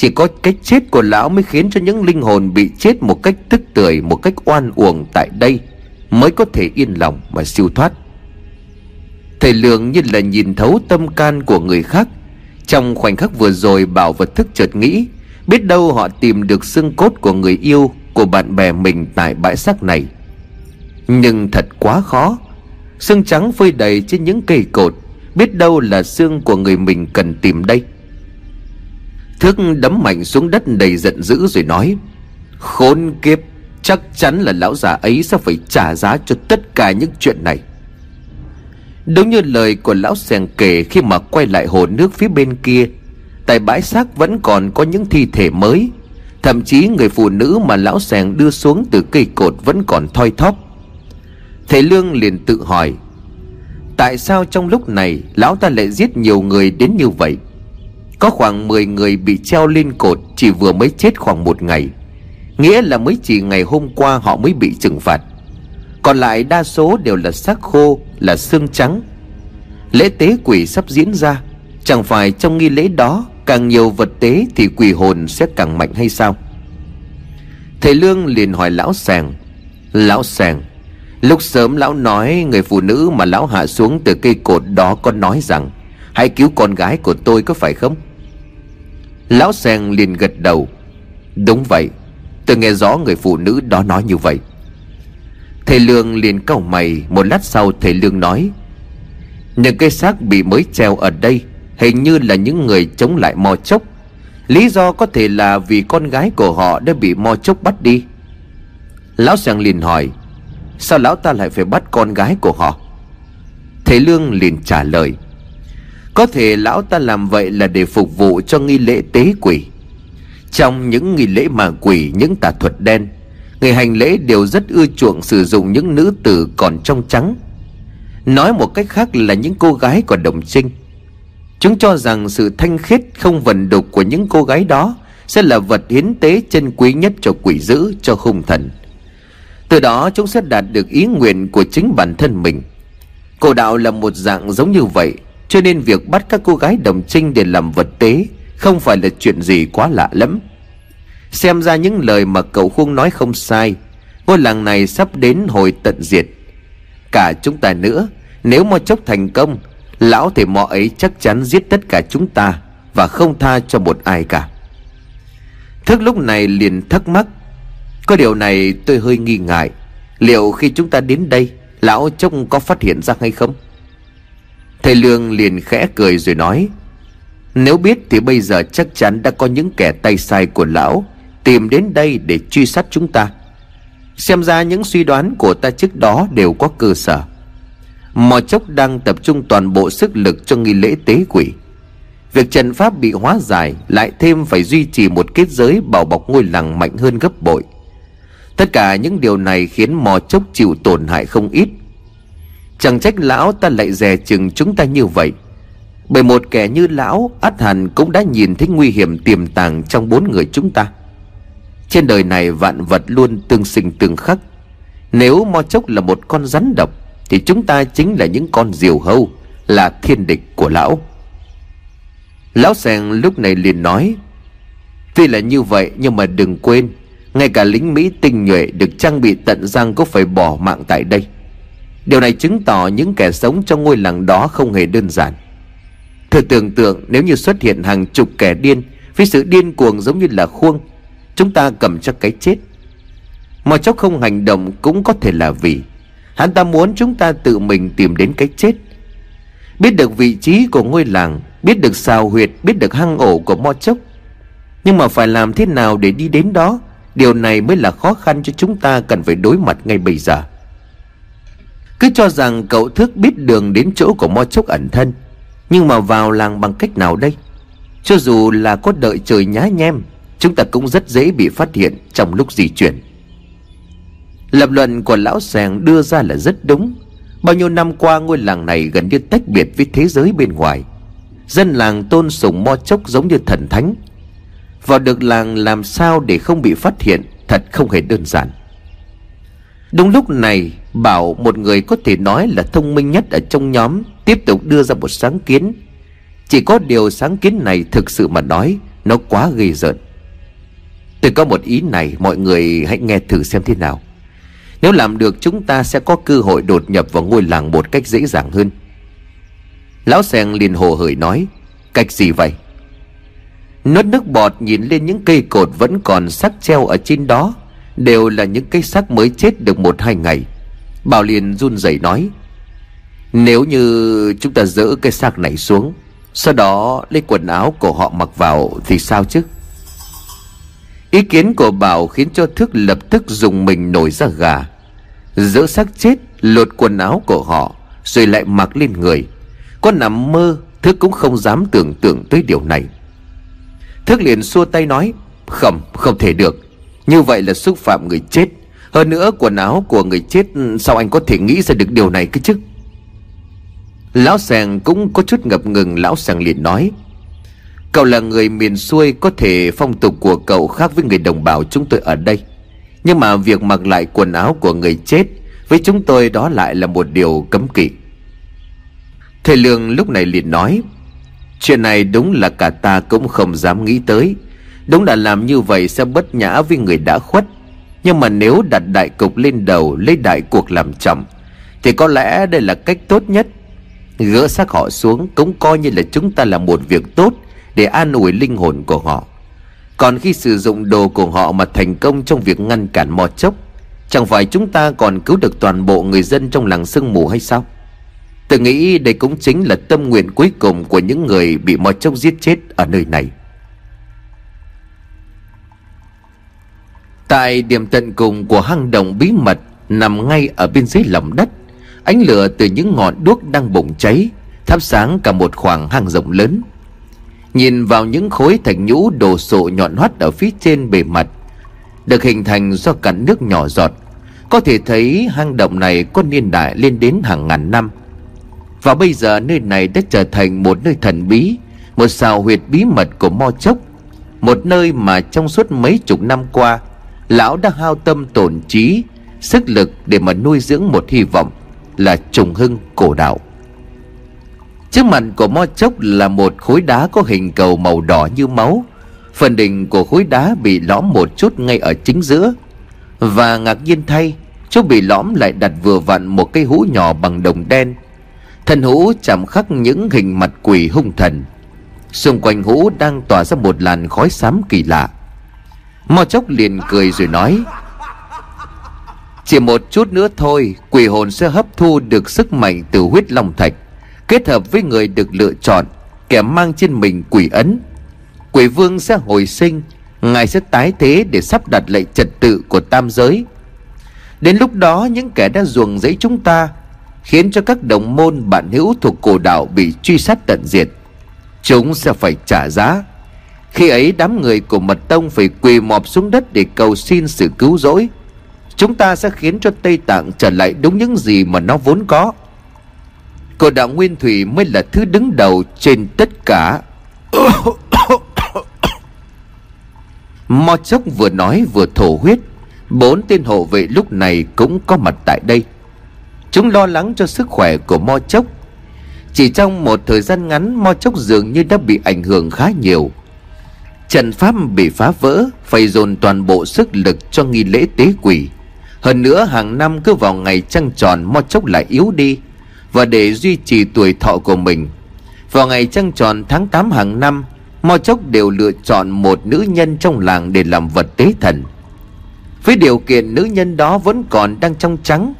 chỉ có cái chết của lão mới khiến cho những linh hồn bị chết một cách tức tưởi, Một cách oan uổng tại đây Mới có thể yên lòng mà siêu thoát. Thầy Lượng như là nhìn thấu tâm can của người khác, Trong khoảnh khắc vừa rồi Bảo vật thức chợt nghĩ, Biết đâu họ tìm được xương cốt của người yêu, Của bạn bè mình tại bãi xác này. Nhưng thật quá khó, Xương trắng phơi đầy trên những cây cột, Biết đâu là xương của người mình cần tìm đây. Thước đấm mạnh xuống đất đầy giận dữ rồi nói, Khốn kiếp, Chắc chắn là lão già ấy sẽ phải trả giá cho tất cả những chuyện này. Đúng như lời của lão sèn kể khi mà quay lại hồ nước phía bên kia, Tại bãi xác vẫn còn có những thi thể mới, Thậm chí người phụ nữ mà lão sèn đưa xuống từ cây cột vẫn còn thoi thóp. Thầy Lương liền tự hỏi, Tại sao trong lúc này lão ta lại giết nhiều người đến như vậy? Có khoảng 10 người bị treo lên cột, Chỉ vừa mới chết khoảng một ngày. Nghĩa là mới chỉ ngày hôm qua họ mới bị trừng phạt. Còn lại đa số đều là xác khô, Là xương trắng. Lễ tế quỷ sắp diễn ra. Chẳng phải trong nghi lễ đó, Càng nhiều vật tế thì quỷ hồn sẽ càng mạnh hay sao? Thầy Lương liền hỏi lão sàng. Lão sàng, Lúc sớm lão nói người phụ nữ mà lão hạ xuống từ cây cột đó có nói rằng, Hãy cứu con gái của tôi có phải không? Lão sen liền gật đầu. Đúng vậy, Tôi nghe rõ người phụ nữ đó nói như vậy. Thầy Lương liền cau mày Một lát sau thầy Lương nói, Những cái xác bị mới treo ở đây Hình như là những người chống lại mò chốc. Lý do có thể là vì con gái của họ đã bị mò chốc bắt đi. Lão sang liền hỏi, Sao lão ta lại phải bắt con gái của họ? Thầy Lương liền trả lời có thể lão ta làm vậy là để phục vụ cho nghi lễ tế quỷ. Trong những nghi lễ mà quỷ những tà thuật đen Người hành lễ đều rất ưa chuộng sử dụng những nữ tử còn trong trắng. Nói một cách khác là những cô gái còn đồng trinh. Chúng cho rằng sự thanh khiết không vần đục của những cô gái đó Sẽ là vật hiến tế chân quý nhất cho quỷ dữ, cho hung thần. Từ đó chúng sẽ đạt được ý nguyện của chính bản thân mình. Cổ đạo là một dạng giống như vậy cho nên việc bắt các cô gái đồng trinh để làm vật tế Không phải là chuyện gì quá lạ lắm Xem ra những lời mà cậu Khuông nói không sai. Ngôi làng này sắp đến hồi tận diệt. Cả chúng ta nữa, Nếu mà chốc thành công, Lão thể mọ ấy chắc chắn giết tất cả chúng ta Và không tha cho một ai cả. Thức lúc này liền thắc mắc, Có điều này tôi hơi nghi ngại. Liệu khi chúng ta đến đây, Lão chốc có phát hiện ra hay không? Thầy Lương liền khẽ cười rồi nói, Nếu biết thì bây giờ chắc chắn đã có những kẻ tay sai của lão Tìm đến đây để truy sát chúng ta. Xem ra những suy đoán của ta trước đó đều có cơ sở. Mò chốc đang tập trung toàn bộ sức lực cho nghi lễ tế quỷ. Việc trận pháp bị hóa giải Lại thêm phải duy trì một kết giới bảo bọc ngôi làng mạnh hơn gấp bội. Tất cả những điều này khiến mò chốc chịu tổn hại không ít. Chẳng trách lão ta lại dè chừng chúng ta như vậy. Bởi một kẻ như lão át hẳn cũng đã nhìn thấy nguy hiểm tiềm tàng trong bốn người chúng ta. Trên đời này vạn vật luôn tương sinh tương khắc. Nếu mo chốc là một con rắn độc, Thì chúng ta chính là những con diều hâu, Là thiên địch của lão. Lão Sèn lúc này liền nói, Tuy là như vậy, nhưng mà đừng quên, Ngay cả lính Mỹ tinh nhuệ được trang bị tận răng có phải bỏ mạng tại đây. Điều này chứng tỏ những kẻ sống trong ngôi làng đó không hề đơn giản. Thử tưởng tượng nếu như xuất hiện hàng chục kẻ điên Với sự điên cuồng giống như là khuôn, Chúng ta cầm cho cái chết. Mà chốc không hành động cũng có thể là vì Hắn ta muốn chúng ta tự mình tìm đến cái chết. Biết được vị trí của ngôi làng Biết được xào huyệt Biết được hang ổ của mo chốc. Nhưng mà phải làm thế nào để đi đến đó? Điều này mới là khó khăn cho chúng ta cần phải đối mặt ngay bây giờ cứ cho rằng cậu thức biết đường đến chỗ của mo chốc ẩn thân, Nhưng mà vào làng bằng cách nào đây? Cho dù là có đợi trời nhá nhem, Chúng ta cũng rất dễ bị phát hiện trong lúc di chuyển. Lập luận của lão sàng đưa ra là rất đúng. Bao nhiêu năm qua ngôi làng này gần như tách biệt với thế giới bên ngoài. Dân làng tôn sùng mo chốc giống như thần thánh. Vào được làng làm sao để không bị phát hiện, Thật không hề đơn giản. Đúng lúc này Bảo một người có thể nói là thông minh nhất ở trong nhóm Tiếp tục đưa ra một sáng kiến. Chỉ có điều sáng kiến này thực sự mà nói, Nó quá ghê rợn. Tôi có một ý này, Mọi người hãy nghe thử xem thế nào. Nếu làm được, chúng ta sẽ có cơ hội đột nhập vào ngôi làng một cách dễ dàng hơn. Lão sen liền hồ hởi nói, Cách gì vậy? Nuốt nước bọt nhìn lên những cây cột vẫn còn sắc treo ở trên đó, Đều là những cây sắc mới chết được một hai ngày. Bảo liền run rẩy nói Nếu như chúng ta dỡ cái xác này xuống Sau đó lấy quần áo của họ mặc vào Thì sao chứ? Ý kiến của Bảo khiến cho Thức lập tức dùng mình nổi ra gà. Dỡ xác chết Lột quần áo của họ Rồi lại mặc lên người. Có nằm mơ Thức cũng không dám tưởng tượng tới điều này. Thức liền xua tay nói Không, không thể được. Như vậy là xúc phạm người chết hơn nữa, quần áo của người chết, Sao anh có thể nghĩ ra được điều này cơ chứ? Lão sàng cũng có chút ngập ngừng, Lão sàng liền nói, Cậu là người miền xuôi Có thể phong tục của cậu khác với người đồng bào chúng tôi ở đây. Nhưng mà việc mặc lại quần áo của người chết Với chúng tôi đó lại là một điều cấm kỵ. Thầy Lương lúc này liền nói, Chuyện này đúng là cả ta cũng không dám nghĩ tới. Đúng là làm như vậy sẽ bất nhã với người đã khuất nhưng mà nếu đặt đại cục lên đầu, Lấy đại cuộc làm trọng Thì có lẽ đây là cách tốt nhất. Gỡ xác họ xuống Cũng coi như là chúng ta làm một việc tốt Để an ủi linh hồn của họ. Còn khi sử dụng đồ của họ Mà thành công trong việc ngăn cản mò chốc, Chẳng phải chúng ta còn cứu được toàn bộ người dân trong làng sương mù hay sao? Tôi nghĩ đây cũng chính là tâm nguyện cuối cùng Của những người bị mò chốc giết chết ở nơi này. Tại điểm tận cùng của hang động bí mật Nằm ngay ở bên dưới lòng đất, Ánh lửa từ những ngọn đuốc đang bùng cháy, Thắp sáng cả một khoảng hang rộng lớn. Nhìn vào những khối thạch nhũ đồ sộ nhọn hoắt ở phía trên bề mặt, Được hình thành do cặn nước nhỏ giọt, Có thể thấy hang động này có niên đại lên đến hàng ngàn năm. Và bây giờ nơi này đã trở thành một nơi thần bí, Một xào huyệt bí mật của Mo Chốc, Một nơi mà trong suốt mấy chục năm qua Lão đã hao tâm tổn trí, Sức lực để mà nuôi dưỡng một hy vọng Là trùng hưng cổ đạo. Trước mặt của mo chốc là một khối đá có hình cầu màu đỏ như máu. Phần đỉnh của khối đá bị lõm một chút ngay ở chính giữa. Và ngạc nhiên thay, Chỗ bị lõm lại đặt vừa vặn một cây hũ nhỏ bằng đồng đen. Thân hũ chạm khắc những hình mặt quỷ hung thần. Xung quanh hũ đang tỏa ra một làn khói xám kỳ lạ. Mo chốc liền cười rồi nói, Chỉ một chút nữa thôi, Quỷ hồn sẽ hấp thu được sức mạnh từ huyết long thạch, Kết hợp với người được lựa chọn, Kẻ mang trên mình quỷ ấn. Quỷ vương sẽ hồi sinh, Ngài sẽ tái thế để sắp đặt lại trật tự của tam giới. Đến lúc đó, những kẻ đã ruồng giấy chúng ta, Khiến cho các đồng môn bạn hữu thuộc cổ đạo bị truy sát tận diệt. Chúng sẽ phải trả giá. Khi ấy đám người của mật tông phải quỳ mọp xuống đất để cầu xin sự cứu rỗi. Chúng ta sẽ khiến cho Tây Tạng trở lại đúng những gì mà nó vốn có. Cổ đạo Nguyên Thủy mới là thứ đứng đầu trên tất cả. Mo chốc vừa nói vừa thổ huyết. Bốn tên hộ vệ lúc này cũng có mặt tại đây. Chúng lo lắng cho sức khỏe của Mo chốc. Chỉ trong một thời gian ngắn, Mo chốc dường như đã bị ảnh hưởng khá nhiều. Trận pháp bị phá vỡ, Phải dồn toàn bộ sức lực cho nghi lễ tế quỷ. Hơn nữa, hàng năm cứ vào ngày trăng tròn, Mo chốc lại yếu đi, Và để duy trì tuổi thọ của mình. Vào ngày trăng tròn tháng 8 hàng năm, Mo chốc đều lựa chọn một nữ nhân trong làng để làm vật tế thần. Với điều kiện nữ nhân đó vẫn còn đang trong trắng,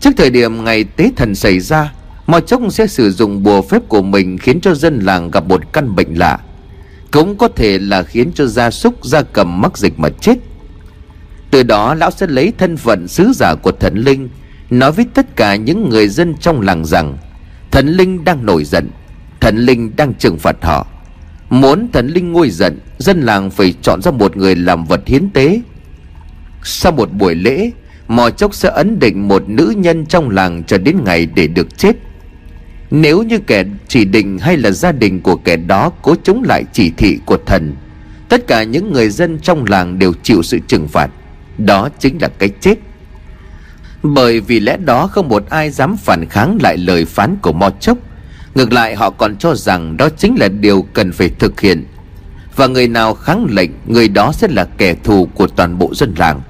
Trước thời điểm ngày tế thần xảy ra, Mo chốc sẽ sử dụng bùa phép của mình Khiến cho dân làng gặp một căn bệnh lạ. Cũng có thể là khiến cho gia súc, gia cầm mắc dịch mà chết. Từ đó, lão sẽ lấy thân phận sứ giả của thần linh, Nói với tất cả những người dân trong làng rằng, Thần linh đang nổi giận, Thần linh đang trừng phạt họ. Muốn thần linh nguôi giận, Dân làng phải chọn ra một người làm vật hiến tế. Sau một buổi lễ, Mò chốc sẽ ấn định một nữ nhân trong làng cho đến ngày để được chết. Nếu như kẻ chỉ định hay là gia đình của kẻ đó cố chống lại chỉ thị của thần, Tất cả những người dân trong làng đều chịu sự trừng phạt. Đó chính là cái chết. Bởi vì lẽ đó không một ai dám phản kháng lại lời phán của Mo Chốc. Ngược lại, họ còn cho rằng đó chính là điều cần phải thực hiện. Và người nào kháng lệnh, Người đó sẽ là kẻ thù của toàn bộ dân làng.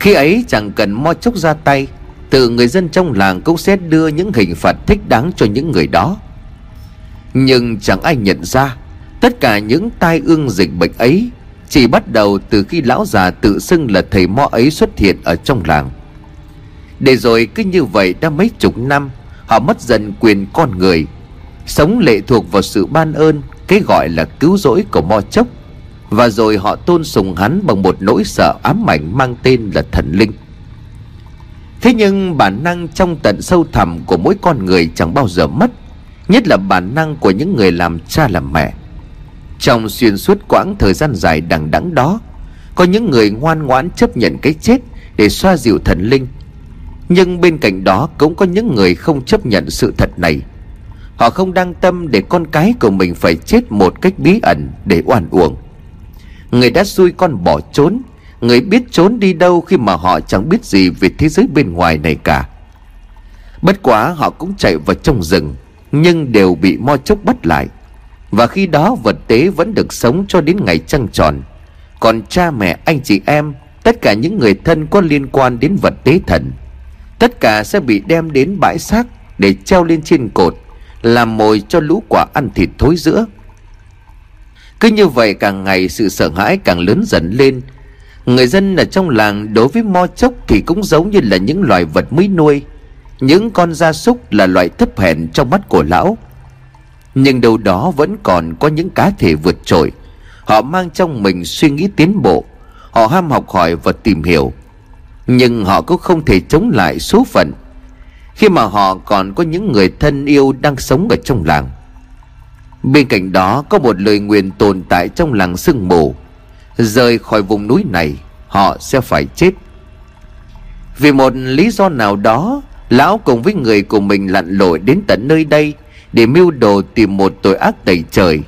Khi ấy, chẳng cần mo chốc ra tay từ người dân trong làng cũng sẽ đưa những hình phạt thích đáng cho những người đó. Nhưng chẳng ai nhận ra, Tất cả những tai ương dịch bệnh ấy Chỉ bắt đầu từ khi lão già tự xưng là thầy mo ấy xuất hiện ở trong làng. Để rồi cứ như vậy đã mấy chục năm, Họ mất dần quyền con người, Sống lệ thuộc vào sự ban ơn, Cái gọi là cứu rỗi của Mo Chốc. Và rồi họ tôn sùng hắn bằng một nỗi sợ ám ảnh mang tên là thần linh. Thế nhưng bản năng trong tận sâu thẳm của mỗi con người chẳng bao giờ mất, Nhất là bản năng của những người làm cha làm mẹ. Trong xuyên suốt quãng thời gian dài đằng đẵng đó, Có những người ngoan ngoãn chấp nhận cái chết Để xoa dịu thần linh. Nhưng bên cạnh đó cũng có những người không chấp nhận sự thật này. Họ không đăng tâm để con cái của mình phải chết một cách bí ẩn để oan uổng. Người đã xui con bỏ trốn Người biết trốn đi đâu khi mà họ chẳng biết gì về thế giới bên ngoài này cả. Bất quá họ cũng chạy vào trong rừng, Nhưng đều bị mo chốc bắt lại. Và khi đó vật tế vẫn được sống cho đến ngày trăng tròn. Còn cha mẹ, anh chị em, Tất cả những người thân có liên quan đến vật tế thần, Tất cả sẽ bị đem đến bãi xác Để treo lên trên cột, Làm mồi cho lũ quả ăn thịt thối giữa. Cứ như vậy càng ngày sự sợ hãi càng lớn dần lên Người dân ở trong làng đối với mo chốc Thì cũng giống như là những loài vật mới nuôi. Những con gia súc là loại thấp hèn trong mắt của lão. Nhưng đâu đó vẫn còn có những cá thể vượt trội. Họ mang trong mình suy nghĩ tiến bộ. Họ ham học hỏi và tìm hiểu. Nhưng họ cũng không thể chống lại số phận. Khi mà họ còn có những người thân yêu đang sống ở trong làng. Bên cạnh đó có một lời nguyền tồn tại trong làng sương mù rời khỏi vùng núi này, họ sẽ phải chết. Vì một lý do nào đó, lão cùng với người của mình lặn lội đến tận nơi đây để mưu đồ tìm một tội ác tẩy trời.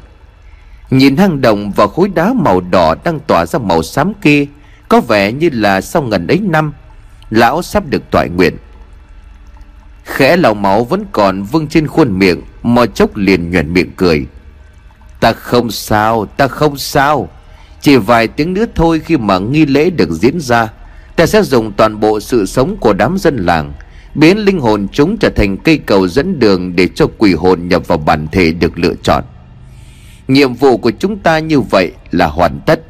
Nhìn hang động và khối đá màu đỏ đang tỏa ra màu xám kia, có vẻ như là sau ngần ấy năm, Lão sắp được toại nguyện. Khẽ lòng máu vẫn còn vương trên khuôn miệng Mò chốc liền nhuận miệng cười. Ta không sao, Ta không sao. Chỉ vài tiếng nữa thôi khi mà nghi lễ được diễn ra, Ta sẽ dùng toàn bộ sự sống của đám dân làng, Biến linh hồn chúng trở thành cây cầu dẫn đường Để cho quỷ hồn nhập vào bản thể được lựa chọn. Nhiệm vụ của chúng ta như vậy là hoàn tất.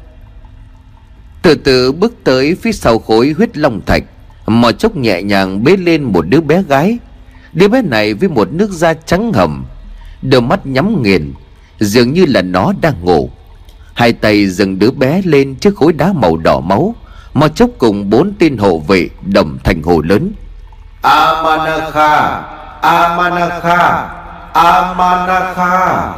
Từ từ bước tới phía sau khối huyết long thạch Mò chốc nhẹ nhàng bế lên một đứa bé gái. Đứa bé này với một nước da trắng hầm Đôi mắt nhắm nghiền, Dường như là nó đang ngủ. Hai tay dừng đứa bé lên chiếc khối đá màu đỏ máu Mò chốc cùng bốn tên hộ vệ đầm thành hồ lớn.
Amanakha Amanakha Amanakha.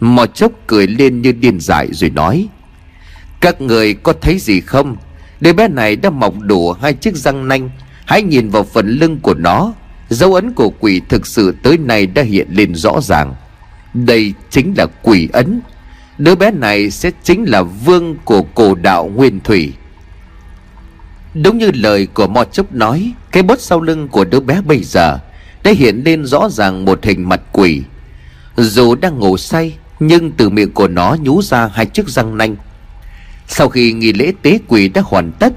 Mò chốc cười lên như điên dại rồi nói Các người có thấy gì không? Đứa bé này đã mọc đủ hai chiếc răng nanh Hãy nhìn vào phần lưng của nó Dấu ấn của quỷ thực sự tới nay đã hiện lên rõ ràng. Đây chính là quỷ ấn. Đứa bé này sẽ chính là vương của cổ đạo nguyên thủy. Đúng như lời của Mo Chốc nói, Cái bốt sau lưng của đứa bé bây giờ Đã hiện lên rõ ràng một hình mặt quỷ. Dù đang ngủ say, Nhưng từ miệng của nó nhú ra hai chiếc răng nanh. Sau khi nghi lễ tế quỷ đã hoàn tất,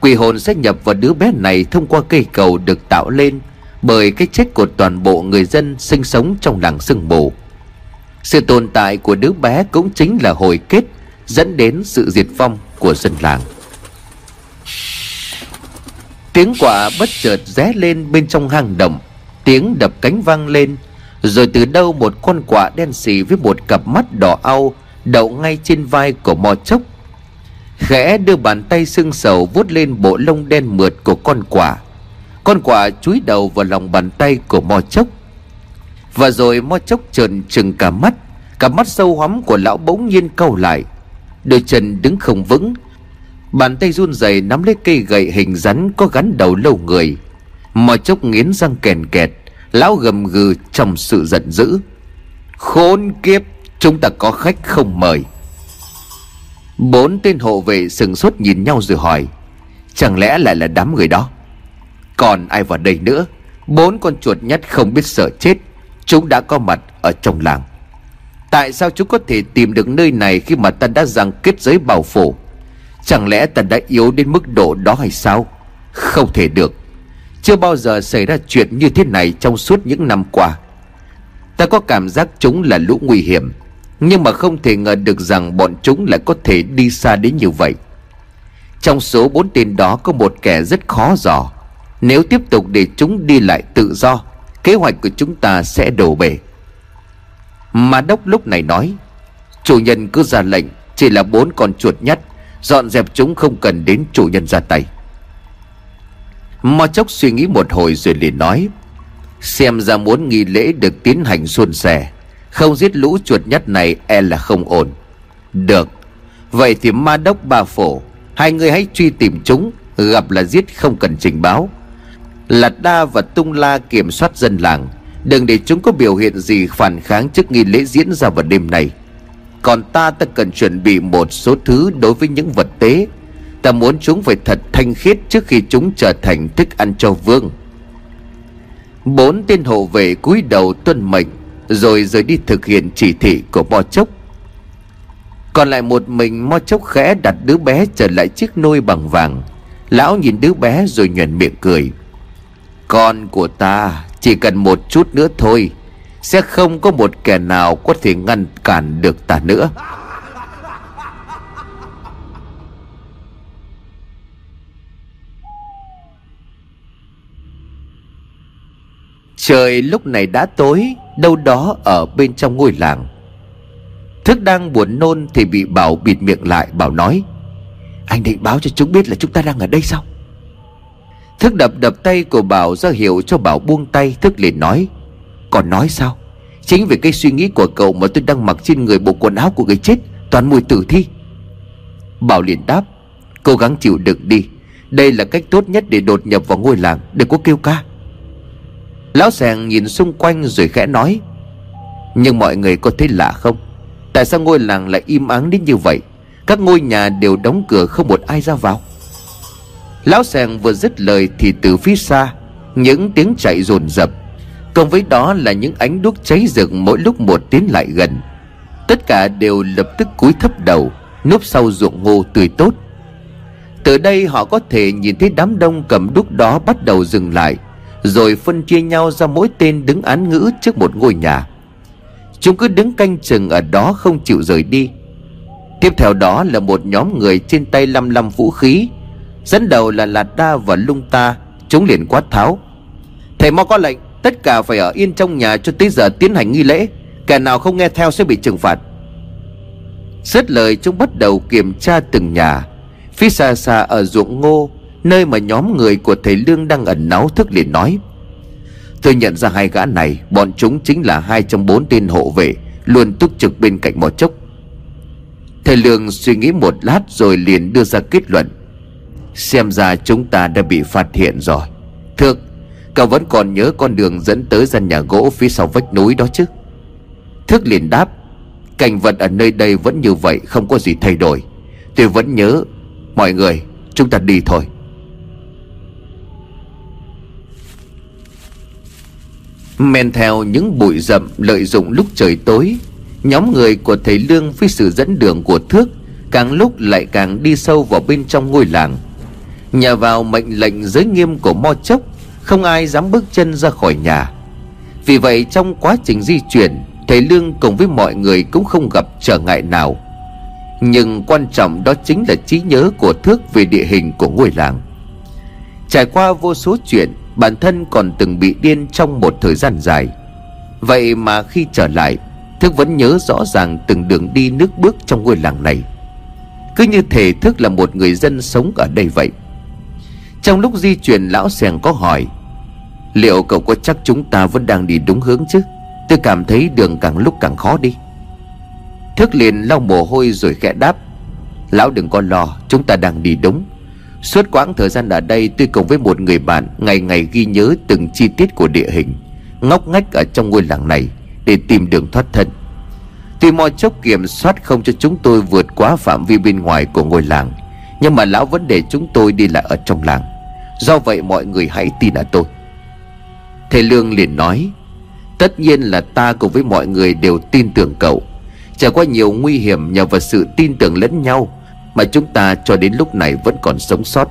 Quỷ hồn sẽ nhập vào đứa bé này Thông qua cây cầu được tạo lên. Bởi cái chết của toàn bộ người dân Sinh sống trong làng sương mù. Sự tồn tại của đứa bé Cũng chính là hồi kết Dẫn đến sự diệt vong của dân làng. Tiếng quả bất chợt ré lên bên trong hang động, Tiếng đập cánh vang lên, Rồi từ đâu một con quả đen xì với một cặp mắt đỏ au Đậu ngay trên vai của mò chốc. Khẽ đưa bàn tay sưng sầu vuốt lên bộ lông đen mượt của con quả con quả chúi đầu vào lòng bàn tay của mò chốc. Và rồi mò chốc trợn trừng cả mắt Cả mắt sâu hoắm của lão bỗng nhiên cau lại. Đôi chân đứng không vững, Bàn tay run rẩy nắm lấy cây gậy hình rắn có gắn đầu lâu người. Mò chốc nghiến răng kèn kẹt, Lão gầm gừ trong sự giận dữ. Khốn kiếp, Chúng ta có khách không mời? Bốn tên hộ vệ sừng sốt nhìn nhau rồi hỏi, Chẳng lẽ lại là đám người đó? Còn ai vào đây nữa. Bốn con chuột nhất không biết sợ chết, Chúng đã có mặt ở trong làng. Tại sao chúng có thể tìm được nơi này Khi mà ta đã rằng kết giới bảo phủ Chẳng lẽ ta đã yếu đến mức độ đó hay sao? Không thể được. Chưa bao giờ xảy ra chuyện như thế này Trong suốt những năm qua. Ta có cảm giác chúng là lũ nguy hiểm, Nhưng mà không thể ngờ được rằng Bọn chúng lại có thể đi xa đến như vậy. Trong số bốn tên đó Có một kẻ rất khó dò. Nếu tiếp tục để chúng đi lại tự do, Kế hoạch của chúng ta sẽ đổ bể. Mà đốc lúc này nói, Chủ nhân cứ ra lệnh, Chỉ là bốn con chuột nhất Dọn dẹp chúng không cần đến chủ nhân ra tay. Mo chốc suy nghĩ một hồi rồi liền nói, Xem ra muốn nghi lễ được tiến hành suôn sẻ Không giết lũ chuột nhất này e là không ổn. Được, Vậy thì ma đốc ba phổ, Hai người hãy truy tìm chúng, Gặp là giết không cần trình báo. Lạt đa và tung la kiểm soát dân làng. Đừng để chúng có biểu hiện gì phản kháng trước nghi lễ diễn ra vào đêm này còn ta ta cần chuẩn bị một số thứ đối với những vật tế. Ta muốn chúng phải thật thanh khiết trước khi chúng trở thành thức ăn cho vương. Bốn tên hộ vệ cúi đầu tuân mệnh, Rồi rời đi thực hiện chỉ thị của Mo Chốc. Còn lại một mình Mo Chốc khẽ đặt đứa bé trở lại chiếc nôi bằng vàng. Lão nhìn đứa bé rồi nhuền miệng cười. Con của ta, chỉ cần một chút nữa thôi, sẽ không có một kẻ nào có thể ngăn cản được ta nữa. Trời lúc này đã tối, Đâu đó ở bên trong ngôi làng. Thức đang buồn nôn Thì bị Bảo bịt miệng lại, Bảo nói, Anh định báo cho chúng biết là chúng ta đang ở đây sao? Thức đập đập tay của Bảo ra hiệu cho Bảo buông tay, Thức liền nói, Còn nói sao? Chính vì cái suy nghĩ của cậu mà tôi đang mặc trên người bộ quần áo của người chết, Toàn mùi tử thi. Bảo liền đáp, Cố gắng chịu đựng đi. Đây là cách tốt nhất để đột nhập vào ngôi làng, Đừng có kêu ca. Lão sàng nhìn xung quanh rồi khẽ nói, Nhưng mọi người có thấy lạ không? Tại sao ngôi làng lại im ắng đến như vậy? Các ngôi nhà đều đóng cửa, không một ai ra vào. Lão sèn vừa dứt lời thì từ phía xa, Những tiếng chạy rồn rập. Cùng với đó là những ánh đuốc cháy rực mỗi lúc một tiến lại gần. Tất cả đều lập tức cúi thấp đầu, Núp sau ruộng ngô tươi tốt. Từ đây họ có thể nhìn thấy đám đông cầm đuốc đó bắt đầu dừng lại, Rồi phân chia nhau ra mỗi tên đứng án ngữ trước một ngôi nhà. Chúng cứ đứng canh chừng ở đó không chịu rời đi. Tiếp theo đó là một nhóm người trên tay lăm lăm vũ khí Dẫn đầu là Lạt Đa và Lung Ta, Chúng liền quát tháo. Thầy Mo có lệnh, Tất cả phải ở yên trong nhà cho tới giờ tiến hành nghi lễ, Kẻ nào không nghe theo sẽ bị trừng phạt. Rất lời, chúng bắt đầu kiểm tra từng nhà. Phía xa xa ở ruộng ngô, Nơi mà nhóm người của thầy Lương đang ẩn náu thức liền nói, Tôi nhận ra hai gã này, Bọn chúng chính là hai trong bốn tên hộ vệ, Luôn túc trực bên cạnh một chốc. Thầy Lương suy nghĩ một lát rồi liền đưa ra kết luận. Xem ra chúng ta đã bị phát hiện rồi. Thượng, Cậu vẫn còn nhớ con đường dẫn tới gian nhà gỗ phía sau vách núi đó chứ? Thức liền đáp, Cảnh vật ở nơi đây vẫn như vậy, Không có gì thay đổi. Tôi vẫn nhớ, Mọi người, chúng ta đi thôi. Men theo những bụi rậm lợi dụng lúc trời tối, Nhóm người của thầy Lương với sự dẫn đường của Thước Càng lúc lại càng đi sâu vào bên trong ngôi làng. Nhờ vào mệnh lệnh giới nghiêm của Mo Chốc, Không ai dám bước chân ra khỏi nhà. Vì vậy trong quá trình di chuyển, Thầy Lương cùng với mọi người cũng không gặp trở ngại nào. Nhưng quan trọng đó chính là trí nhớ của Thước về địa hình của ngôi làng. Trải qua vô số chuyện, Bản thân còn từng bị điên trong một thời gian dài. Vậy mà khi trở lại Thức vẫn nhớ rõ ràng từng đường đi nước bước trong ngôi làng này. Cứ như thể Thức là một người dân sống ở đây vậy. Trong lúc di chuyển, lão sèng có hỏi, Liệu cậu có chắc chúng ta vẫn đang đi đúng hướng chứ? Tôi cảm thấy đường càng lúc càng khó đi. Thức liền lau mồ hôi rồi khẽ đáp, Lão đừng có lo, Chúng ta đang đi đúng. Suốt quãng thời gian ở đây, tôi cùng với một người bạn Ngày ngày ghi nhớ từng chi tiết của địa hình, Ngóc ngách ở trong ngôi làng này Để tìm đường thoát thân. Tuy mọi chốc kiểm soát không cho chúng tôi vượt quá phạm vi bên ngoài của ngôi làng nhưng mà lão vẫn để chúng tôi đi lại ở trong làng. Do vậy mọi người hãy tin ở tôi. Thầy Lương liền nói, Tất nhiên là ta cùng với mọi người đều tin tưởng cậu. Trải qua nhiều nguy hiểm nhờ vào sự tin tưởng lẫn nhau Mà chúng ta cho đến lúc này vẫn còn sống sót.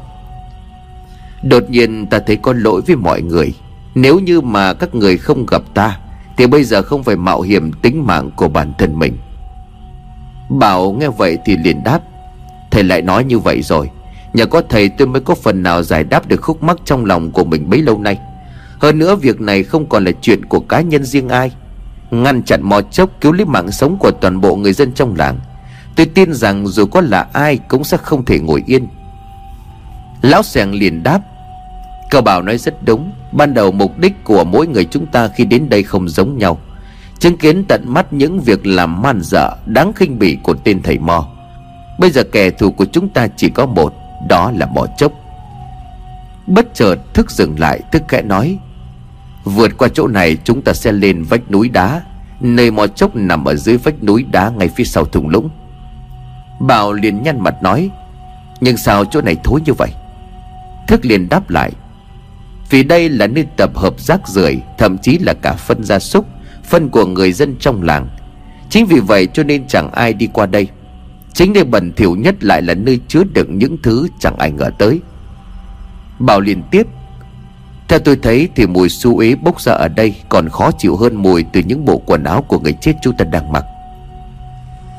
Đột nhiên ta thấy có lỗi với mọi người. Nếu như mà các người không gặp ta, Thì bây giờ không phải mạo hiểm tính mạng của bản thân mình. Bảo nghe vậy thì liền đáp Thầy lại nói như vậy rồi. Nhờ có thầy tôi mới có phần nào giải đáp được khúc mắc trong lòng của mình bấy lâu nay. Hơn nữa, việc này không còn là chuyện của cá nhân riêng ai. Ngăn chặn mò chốc cứu lấy mạng sống của toàn bộ người dân trong làng. Tôi tin rằng dù có là ai cũng sẽ không thể ngồi yên. Lão sèng liền đáp. Cậu bảo nói rất đúng. Ban đầu mục đích của mỗi người chúng ta khi đến đây không giống nhau. Chứng kiến tận mắt những việc làm man dợ Đáng khinh bỉ của tên thầy mò. Bây giờ kẻ thù của chúng ta chỉ có một, Đó là mỏ chốc. Bất chợt thức dừng lại Thức kẽ nói, Vượt qua chỗ này, chúng ta sẽ lên vách núi đá. Nơi mỏ chốc nằm ở dưới vách núi đá ngay phía sau thùng lũng. Bảo liền nhăn mặt nói, Nhưng sao chỗ này thối như vậy? Thức liền đáp lại, Vì đây là nơi tập hợp rác rưởi, Thậm chí là cả phân gia súc, Phân của người dân trong làng. Chính vì vậy cho nên chẳng ai đi qua đây. Chính nơi bẩn thỉu nhất lại là nơi chứa đựng những thứ chẳng ai ngờ tới. Bảo liền tiếp, theo tôi thấy thì mùi su ế bốc ra ở đây Còn khó chịu hơn mùi từ những bộ quần áo của người chết chúng ta đang mặc.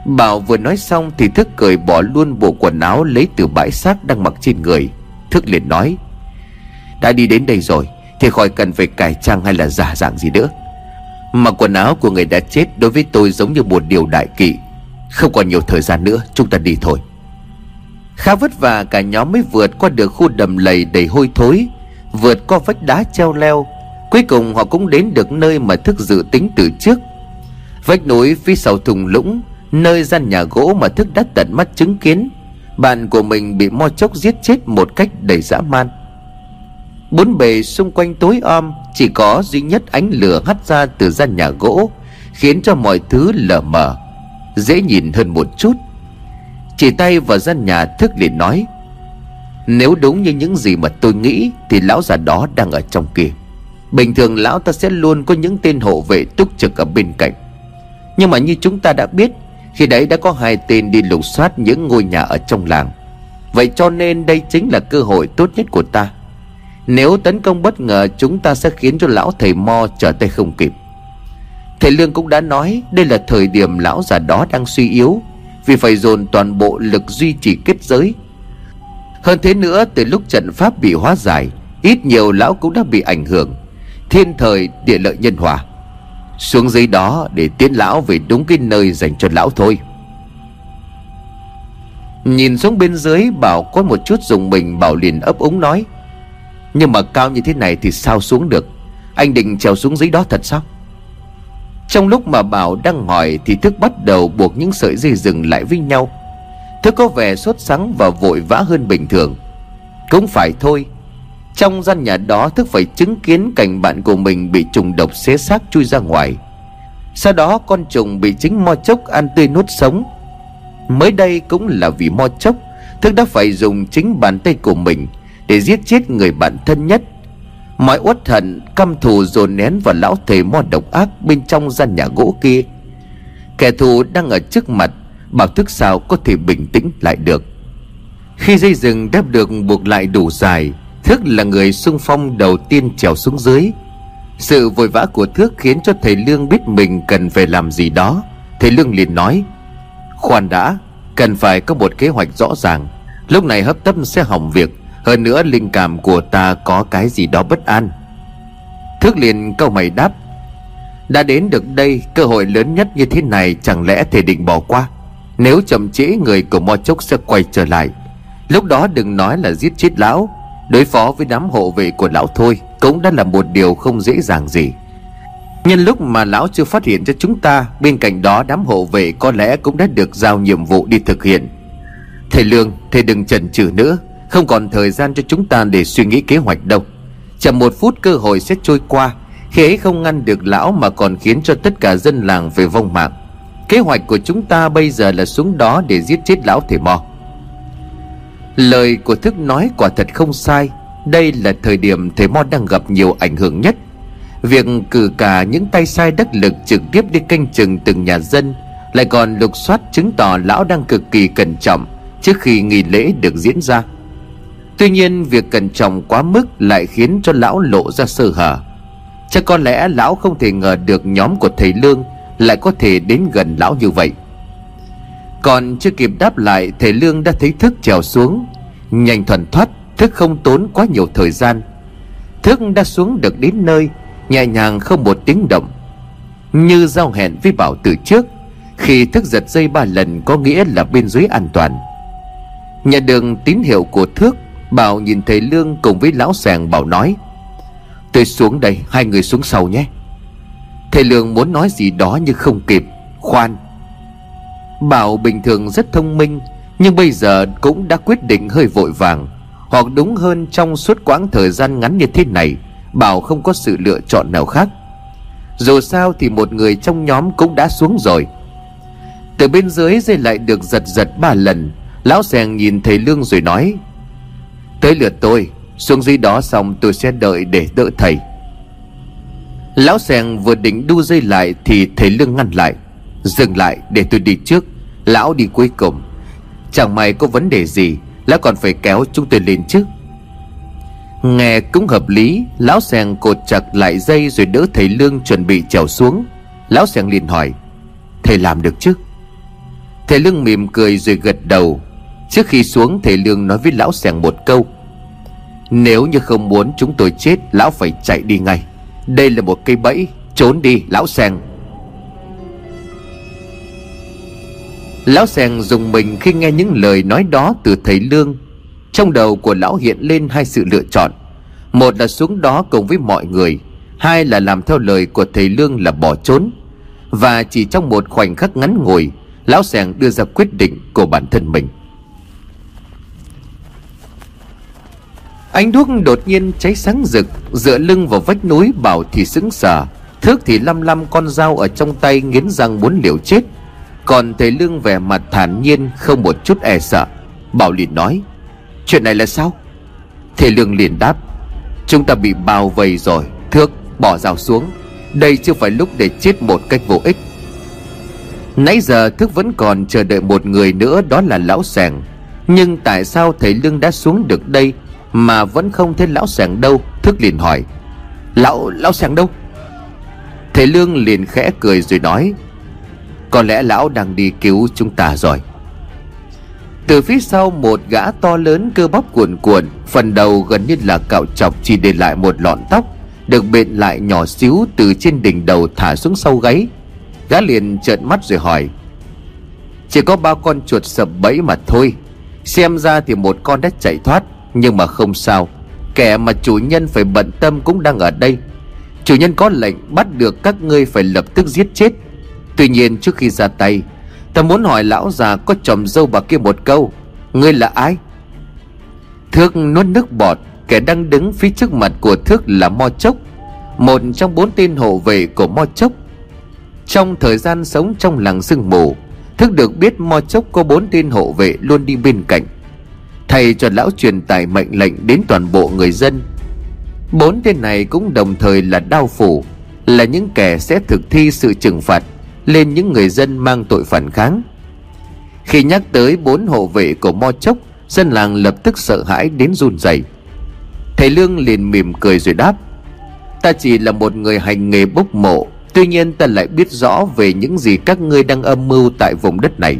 Bảo vừa nói xong thì Thức cười bỏ luôn bộ quần áo lấy từ bãi xác đang mặc trên người, Thức liền nói, Đã đi đến đây rồi, Thì khỏi cần phải cải trang hay là giả dạng gì nữa. Mà quần áo của người đã chết đối với tôi giống như một điều đại kỵ không còn nhiều thời gian nữa, chúng ta đi thôi. Khá vất vả, cả nhóm mới vượt qua được khu đầm lầy đầy hôi thối, Vượt qua vách đá treo leo. Cuối cùng họ cũng đến được nơi mà thức dự tính từ trước. Vách núi phía sau thùng lũng, Nơi gian nhà gỗ mà thức đã tận mắt chứng kiến. Bạn của mình bị mo chốc giết chết một cách đầy dã man. Bốn bề xung quanh tối om, Chỉ có duy nhất ánh lửa hắt ra từ gian nhà gỗ, Khiến cho mọi thứ lờ mờ. Dễ nhìn hơn một chút. Chỉ tay vào gian nhà thức liền nói, nếu đúng như những gì mà tôi nghĩ Thì lão già đó đang ở trong kia. Bình thường lão ta sẽ luôn có những tên hộ vệ túc trực ở bên cạnh. Nhưng mà như chúng ta đã biết, Khi đấy đã có hai tên đi lục soát những ngôi nhà ở trong làng. Vậy cho nên đây chính là cơ hội tốt nhất của ta. Nếu tấn công bất ngờ, Chúng ta sẽ khiến cho lão thầy Mo trở tay không kịp. Thầy Lương cũng đã nói Đây là thời điểm lão già đó đang suy yếu, Vì phải dồn toàn bộ lực duy trì kết giới. Hơn thế nữa, từ lúc trận pháp bị hóa giải, Ít nhiều lão cũng đã bị ảnh hưởng. Thiên thời, địa lợi, nhân hòa. Xuống dưới đó để tiến lão về đúng cái nơi dành cho lão thôi. Nhìn xuống bên dưới, Bảo có một chút dùng mình, Bảo liền ấp úng nói, Nhưng mà cao như thế này thì sao xuống được? Anh định trèo xuống dưới đó thật sao? Trong lúc mà Bảo đang hỏi Thì Thức bắt đầu buộc những sợi dây rừng lại với nhau. Thức có vẻ sốt sắng và vội vã hơn bình thường. Cũng phải thôi, Trong gian nhà đó Thức phải chứng kiến cảnh bạn của mình Bị trùng độc xé xác chui ra ngoài. Sau đó con trùng bị chính mo chốc ăn tươi nuốt sống. Mới đây cũng là vì mo chốc, Thức đã phải dùng chính bàn tay của mình Để giết chết người bạn thân nhất. Mọi uất hận, căm thù dồn nén vào lão thầy mo độc ác Bên trong gian nhà gỗ kia. Kẻ thù đang ở trước mặt, Bảo thức sao có thể bình tĩnh lại được. Khi dây rừng đáp được buộc lại đủ dài, Thức là người xung phong đầu tiên trèo xuống dưới. Sự vội vã của Thức khiến cho thầy Lương biết mình cần phải làm gì đó. Thầy Lương liền nói, Khoan đã, Cần phải có một kế hoạch rõ ràng. Lúc này hấp tấp sẽ hỏng việc. Hơn nữa linh cảm của ta có cái gì đó bất an. Thước liền câu mày đáp Đã đến được đây Cơ hội lớn nhất như thế này Chẳng lẽ thể định bỏ qua? Nếu chậm trễ người của Mo Chốc sẽ quay trở lại. Lúc đó đừng nói là giết chết lão Đối phó với đám hộ vệ của lão thôi Cũng đã là một điều không dễ dàng gì. Nhân lúc mà lão chưa phát hiện cho chúng ta Bên cạnh đó đám hộ vệ có lẽ cũng đã được giao nhiệm vụ đi thực hiện. Thầy Lương, thầy đừng chần chừ nữa. Không còn thời gian cho chúng ta để suy nghĩ kế hoạch đâu. Chậm một phút cơ hội sẽ trôi qua, Khi ấy không ngăn được lão mà còn khiến cho tất cả dân làng về vong mạng. Kế hoạch của chúng ta bây giờ là xuống đó để giết chết lão thể mò. Lời của thức nói quả thật không sai. Đây là thời điểm thầy Mo đang gặp nhiều ảnh hưởng nhất. Việc cử cả những tay sai đắc lực trực tiếp đi canh chừng từng nhà dân Lại còn lục soát chứng tỏ lão đang cực kỳ cẩn trọng Trước khi nghi lễ được diễn ra. Tuy nhiên, việc cẩn trọng quá mức lại khiến cho lão lộ ra sơ hở. Chắc có lẽ lão không thể ngờ được nhóm của thầy Lương Lại có thể đến gần lão như vậy. Còn chưa kịp đáp lại, Thầy Lương đã thấy thức trèo xuống, Nhanh thuần thoát, Thức không tốn quá nhiều thời gian. Thức đã xuống được đến nơi, Nhẹ nhàng không một tiếng động. Như giao hẹn với Bảo từ trước, Khi thức giật dây ba lần Có nghĩa là bên dưới an toàn. Nhận được tín hiệu của thước Bảo nhìn thầy Lương cùng với lão sàng Bảo nói, Tôi xuống đây, Hai người xuống sau nhé. Thầy Lương muốn nói gì đó nhưng không kịp, Khoan. Bảo bình thường rất thông minh, Nhưng bây giờ cũng đã quyết định hơi vội vàng. Hoặc đúng hơn trong suốt quãng thời gian ngắn như thế này, Bảo không có sự lựa chọn nào khác. Dù sao thì một người trong nhóm cũng đã xuống rồi. Từ bên dưới dây lại được giật giật ba lần, Lão sèng nhìn thầy Lương rồi nói Tới lượt tôi, Xuống dưới đó xong tôi sẽ đợi để đỡ thầy. Lão sèng vừa định đu dây lại Thì thầy Lương ngăn lại. Dừng lại để tôi đi trước, Lão đi cuối cùng. Chẳng may có vấn đề gì, Lão còn phải kéo chúng tôi lên trước Nghe cũng hợp lý, Lão sèng cột chặt lại dây Rồi đỡ thầy Lương chuẩn bị trèo xuống. Lão sèng liền hỏi, Thầy làm được chứ? Thầy Lương mỉm cười rồi gật đầu. Trước khi xuống thầy Lương nói với lão sẻng một câu, Nếu như không muốn chúng tôi chết, Lão phải chạy đi ngay. Đây là một cây bẫy, Trốn đi, lão sẻng Lão sẻng dùng mình khi nghe những lời nói đó từ thầy Lương. Trong đầu của lão hiện lên hai sự lựa chọn. Một là xuống đó cùng với mọi người, Hai là làm theo lời của thầy Lương là bỏ trốn. Và chỉ trong một khoảnh khắc ngắn ngủi, Lão sẻng đưa ra quyết định của bản thân mình. Ánh đuốc đột nhiên cháy sáng rực, Dựa lưng vào vách núi Bảo thì sững sờ. Thước thì lăm lăm con dao ở trong tay nghiến răng muốn liều chết. Còn thầy Lương vẻ mặt thản nhiên, Không một chút e sợ. Bảo liền nói, Chuyện này là sao? Thầy Lương liền đáp, Chúng ta bị bao vây rồi, Thước, bỏ dao xuống. Đây chưa phải lúc để chết một cách vô ích. Nãy giờ Thức vẫn còn chờ đợi một người nữa, Đó là Lão sẻng. Nhưng tại sao thầy Lương đã xuống được đây mà vẫn không thấy Lão sẻng đâu Thức liền hỏi. Lão, Lão sẻng đâu? Thầy Lương liền khẽ cười rồi nói Có lẽ Lão đang đi cứu chúng ta rồi. Từ phía sau một gã to lớn cơ bắp cuồn cuộn Phần đầu gần như là cạo chọc Chỉ để lại một lọn tóc Được bện lại nhỏ xíu từ trên đỉnh đầu thả xuống sau gáy. Gã liền trợn mắt rồi hỏi Chỉ có ba con chuột sập bẫy mà thôi Xem ra thì một con đã chạy thoát. Nhưng mà không sao, Kẻ mà chủ nhân phải bận tâm cũng đang ở đây. Chủ nhân có lệnh bắt được các ngươi phải lập tức giết chết. Tuy nhiên trước khi ra tay, Ta muốn hỏi lão già có chồng dâu bà kia một câu, Ngươi là ai? Thước nuốt nước bọt, Kẻ đang đứng phía trước mặt của Thước là Mo Chốc, Một trong bốn tên hộ vệ của Mo Chốc. Trong thời gian sống trong làng sương mù Thức được biết Mo Chốc có bốn tên hộ vệ luôn đi bên cạnh. Thầy cho lão truyền tải mệnh lệnh đến toàn bộ người dân. Bốn tên này cũng đồng thời là đao phủ, Là những kẻ sẽ thực thi sự trừng phạt Lên những người dân mang tội phản kháng. Khi nhắc tới bốn hộ vệ của Mo Chốc, Dân làng lập tức sợ hãi đến run rẩy. Thầy Lương liền mỉm cười rồi đáp, Ta chỉ là một người hành nghề bốc mộ, Tuy nhiên ta lại biết rõ về những gì các ngươi đang âm mưu tại vùng đất này.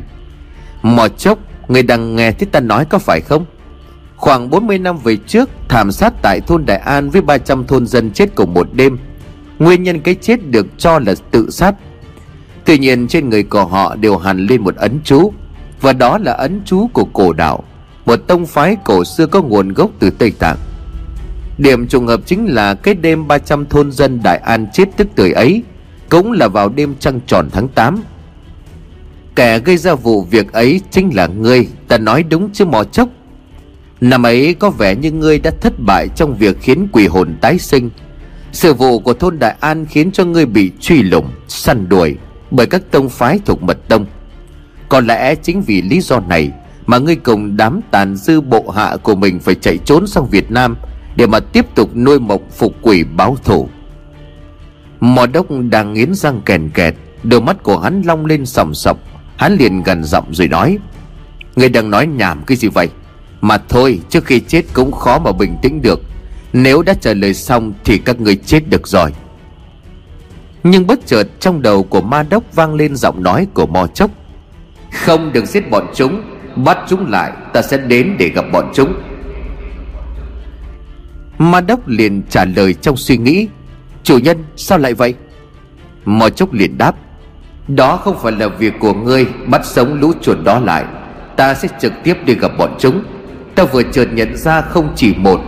Mò chốc Người đang nghe thấy ta nói có phải không? Khoảng 40 năm về trước, Thảm sát tại thôn Đại An Với 300 thôn dân chết cùng một đêm. Nguyên nhân cái chết được cho là tự sát. Tuy nhiên trên người của họ đều hàn lên một ấn chú, Và đó là ấn chú của cổ đạo, Một tông phái cổ xưa có nguồn gốc từ Tây Tạng. Điểm trùng hợp chính là cái đêm 300 thôn dân Đại An chết tức tuổi ấy Cũng là vào đêm trăng tròn tháng 8 Kẻ gây ra vụ việc ấy chính là ngươi Ta nói đúng chứ mò chốc. Năm ấy có vẻ như ngươi đã thất bại trong việc khiến quỷ hồn tái sinh. Sự vụ của thôn Đại An khiến cho ngươi bị truy lùng, săn đuổi Bởi các tông phái thuộc mật tông. Có lẽ chính vì lý do này Mà ngươi cùng đám tàn dư bộ hạ của mình phải chạy trốn sang Việt Nam Để mà tiếp tục nuôi mộng phục quỷ báo thù. Mò đốc đang nghiến răng kèn kẹt Đôi mắt của hắn long lên sòng sọc. Hắn liền gần giọng rồi nói Người đang nói nhảm cái gì vậy? Mà thôi, trước khi chết cũng khó mà bình tĩnh được. Nếu đã trả lời xong Thì các người chết được rồi. Nhưng bất chợt trong đầu của ma đốc vang lên giọng nói của mò chốc, Không được giết bọn chúng, Bắt chúng lại, Ta sẽ đến để gặp bọn chúng. Ma đốc liền trả lời trong suy nghĩ, Chủ nhân, sao lại vậy? Mò chốc liền đáp đó không phải là việc của ngươi, Bắt sống lũ chuột đó lại. Ta sẽ trực tiếp đi gặp bọn chúng. Ta vừa chợt nhận ra không chỉ một,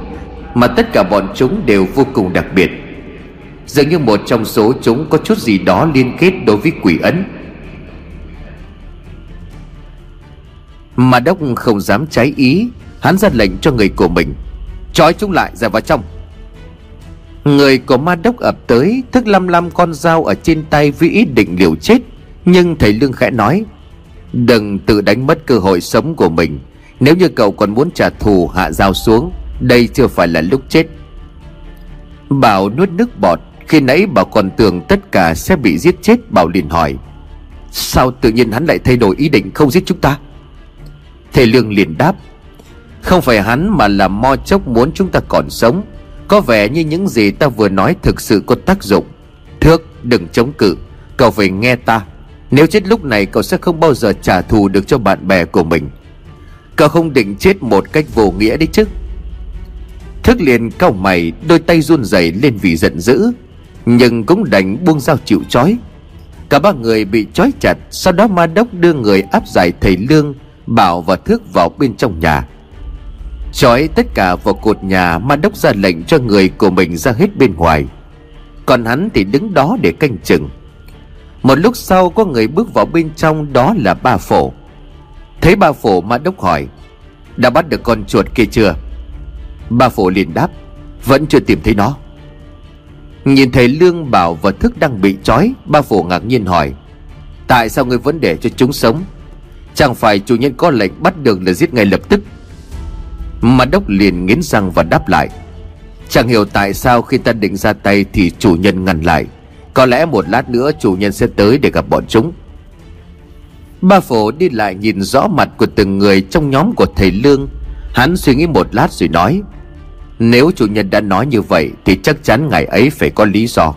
Mà tất cả bọn chúng đều vô cùng đặc biệt. Dường như một trong số chúng có chút gì đó liên kết đối với quỷ ấn. Mà đốc không dám trái ý, Hắn ra lệnh cho người của mình. Trói chúng lại ra vào trong. Người của ma đốc ập tới, Thức lăm lăm con dao ở trên tay Với ý định liều chết. Nhưng thầy Lương khẽ nói, Đừng tự đánh mất cơ hội sống của mình. Nếu như cậu còn muốn trả thù, hạ dao xuống. Đây chưa phải là lúc chết. Bảo nuốt nước bọt. Khi nãy Bảo còn tưởng tất cả sẽ bị giết chết, Bảo liền hỏi, Sao tự nhiên hắn lại thay đổi ý định không giết chúng ta? Thầy Lương liền đáp, Không phải hắn mà là mo chốc muốn chúng ta còn sống có vẻ như những gì ta vừa nói thực sự có tác dụng. Thước, đừng chống cự. Cậu phải nghe ta. Nếu chết lúc này, cậu sẽ không bao giờ trả thù được cho bạn bè của mình. Cậu không định chết một cách vô nghĩa đấy chứ? Thức liền cau mày, Đôi tay run rẩy lên vì giận dữ, Nhưng cũng đành buông dao chịu chói Cả ba người bị trói chặt, Sau đó ma đốc đưa người áp giải thầy Lương, Bảo và Thước vào bên trong nhà trói tất cả vào cột nhà mà đốc ra lệnh cho người của mình ra hết bên ngoài. Còn hắn thì đứng đó để canh chừng. Một lúc sau có người bước vào bên trong, Đó là ba phổ. Thấy ba phổ mà đốc hỏi, Đã bắt được con chuột kia chưa? Ba phổ liền đáp, Vẫn chưa tìm thấy nó. Nhìn thấy Lương Bảo và Thức đang bị trói, Ba phổ ngạc nhiên hỏi, Tại sao ngươi vẫn để cho chúng sống? Chẳng phải chủ nhân có lệnh bắt được là giết ngay lập tức? Mà đốc liền nghiến răng và đáp lại. Chẳng hiểu tại sao khi ta định ra tay Thì chủ nhân ngăn lại. Có lẽ một lát nữa chủ nhân sẽ tới để gặp bọn chúng. Ba phổ đi lại nhìn rõ mặt của từng người Trong nhóm của thầy Lương. Hắn suy nghĩ một lát rồi nói, Nếu chủ nhân đã nói như vậy Thì chắc chắn ngày ấy phải có lý do.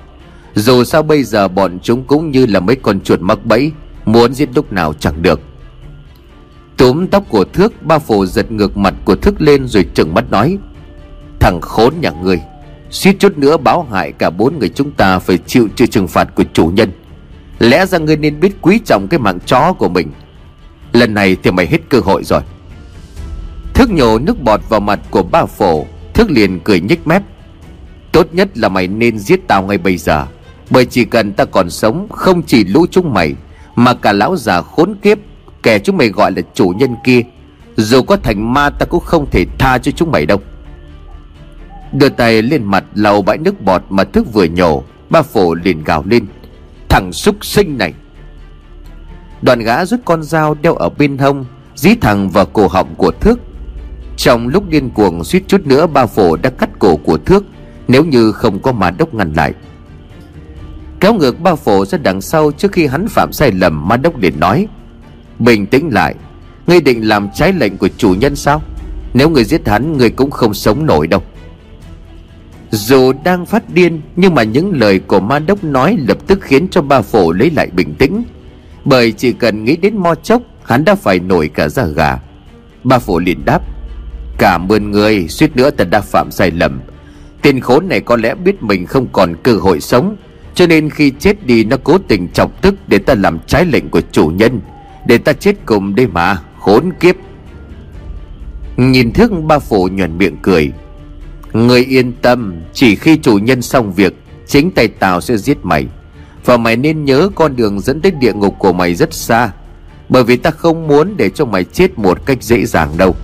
Dù sao bây giờ bọn chúng cũng như là mấy con chuột mắc bẫy, Muốn giết lúc nào chẳng được túm tóc của thước ba phổ giật ngược mặt của thước lên rồi trừng mắt nói, thằng khốn nhà ngươi, suýt chút nữa báo hại cả bốn người chúng ta phải chịu chịu trừng phạt của chủ nhân. Lẽ ra ngươi nên biết quý trọng cái mạng chó của mình. Lần này thì mày hết cơ hội rồi. Thước nhổ nước bọt vào mặt của ba phổ, thước liền cười nhếch mép, tốt nhất là mày nên giết tao ngay bây giờ, bởi chỉ cần ta còn sống không chỉ lũ chúng mày, mà cả lão già khốn kiếp kẻ chúng mày gọi là chủ nhân kia. Dù có thành ma ta cũng không thể tha cho chúng mày đâu. Đưa tay lên mặt lau bãi nước bọt mà thức vừa nhổ, ba phổ liền gào lên. Thằng súc sinh này. Đoàn gã rút con dao đeo ở bên hông, dí thẳng vào cổ họng của thước. Trong lúc điên cuồng suýt chút nữa, ba phổ đã cắt cổ của thước, nếu như không có ma đốc ngăn lại. Kéo ngược ba phổ ra đằng sau trước khi hắn phạm sai lầm ma đốc liền nói bình tĩnh lại. Ngươi định làm trái lệnh của chủ nhân sao? Nếu người giết hắn người cũng không sống nổi đâu. Dù đang phát điên, nhưng mà những lời của ma đốc nói lập tức khiến cho ba phổ lấy lại bình tĩnh. Bởi chỉ cần nghĩ đến mo chốc, hắn đã phải nổi cả da gà. Ba phổ liền đáp cảm ơn người, suýt nữa ta đã phạm sai lầm. Tên khốn này có lẽ biết mình không còn cơ hội sống, cho nên khi chết đi, nó cố tình chọc tức để ta làm trái lệnh của chủ nhân để ta chết cùng đây mà, khốn kiếp. Nhìn thức ba phủ nhuận miệng cười. Người yên tâm, Chỉ khi chủ nhân xong việc, Chính tay tao sẽ giết mày. Và mày nên nhớ con đường dẫn tới địa ngục của mày rất xa, Bởi vì ta không muốn để cho mày chết một cách dễ dàng đâu.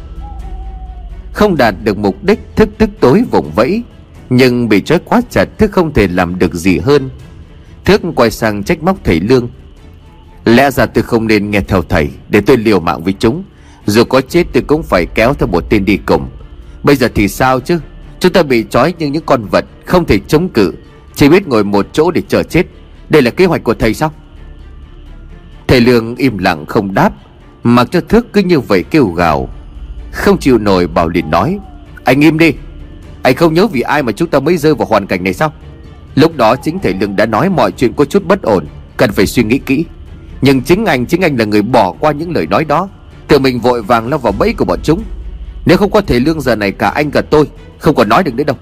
Không đạt được mục đích, Thức tức tối vùng vẫy, Nhưng bị trói quá chặt Thức không thể làm được gì hơn. Thức quay sang trách móc thầy Lương. Lẽ ra tôi không nên nghe theo thầy Để tôi liều mạng với chúng. Dù có chết tôi cũng phải kéo theo một tên đi cùng. Bây giờ thì sao chứ? Chúng ta bị trói như những con vật Không thể chống cự. Chỉ biết ngồi một chỗ để chờ chết. Đây là kế hoạch của thầy sao? Thầy Lương im lặng không đáp. Mặc cho thức cứ như vậy kêu gào. Không chịu nổi Bảo liền nói. Anh im đi. Anh không nhớ vì ai mà chúng ta mới rơi vào hoàn cảnh này sao? Lúc đó chính thầy Lương đã nói mọi chuyện có chút bất ổn. Cần phải suy nghĩ kỹ. Nhưng chính anh chính anh là người bỏ qua những lời nói đó. Tự mình vội vàng lao vào bẫy của bọn chúng. Nếu không có thể Lương giờ này, cả anh cả tôi không còn nói được nữa đâu.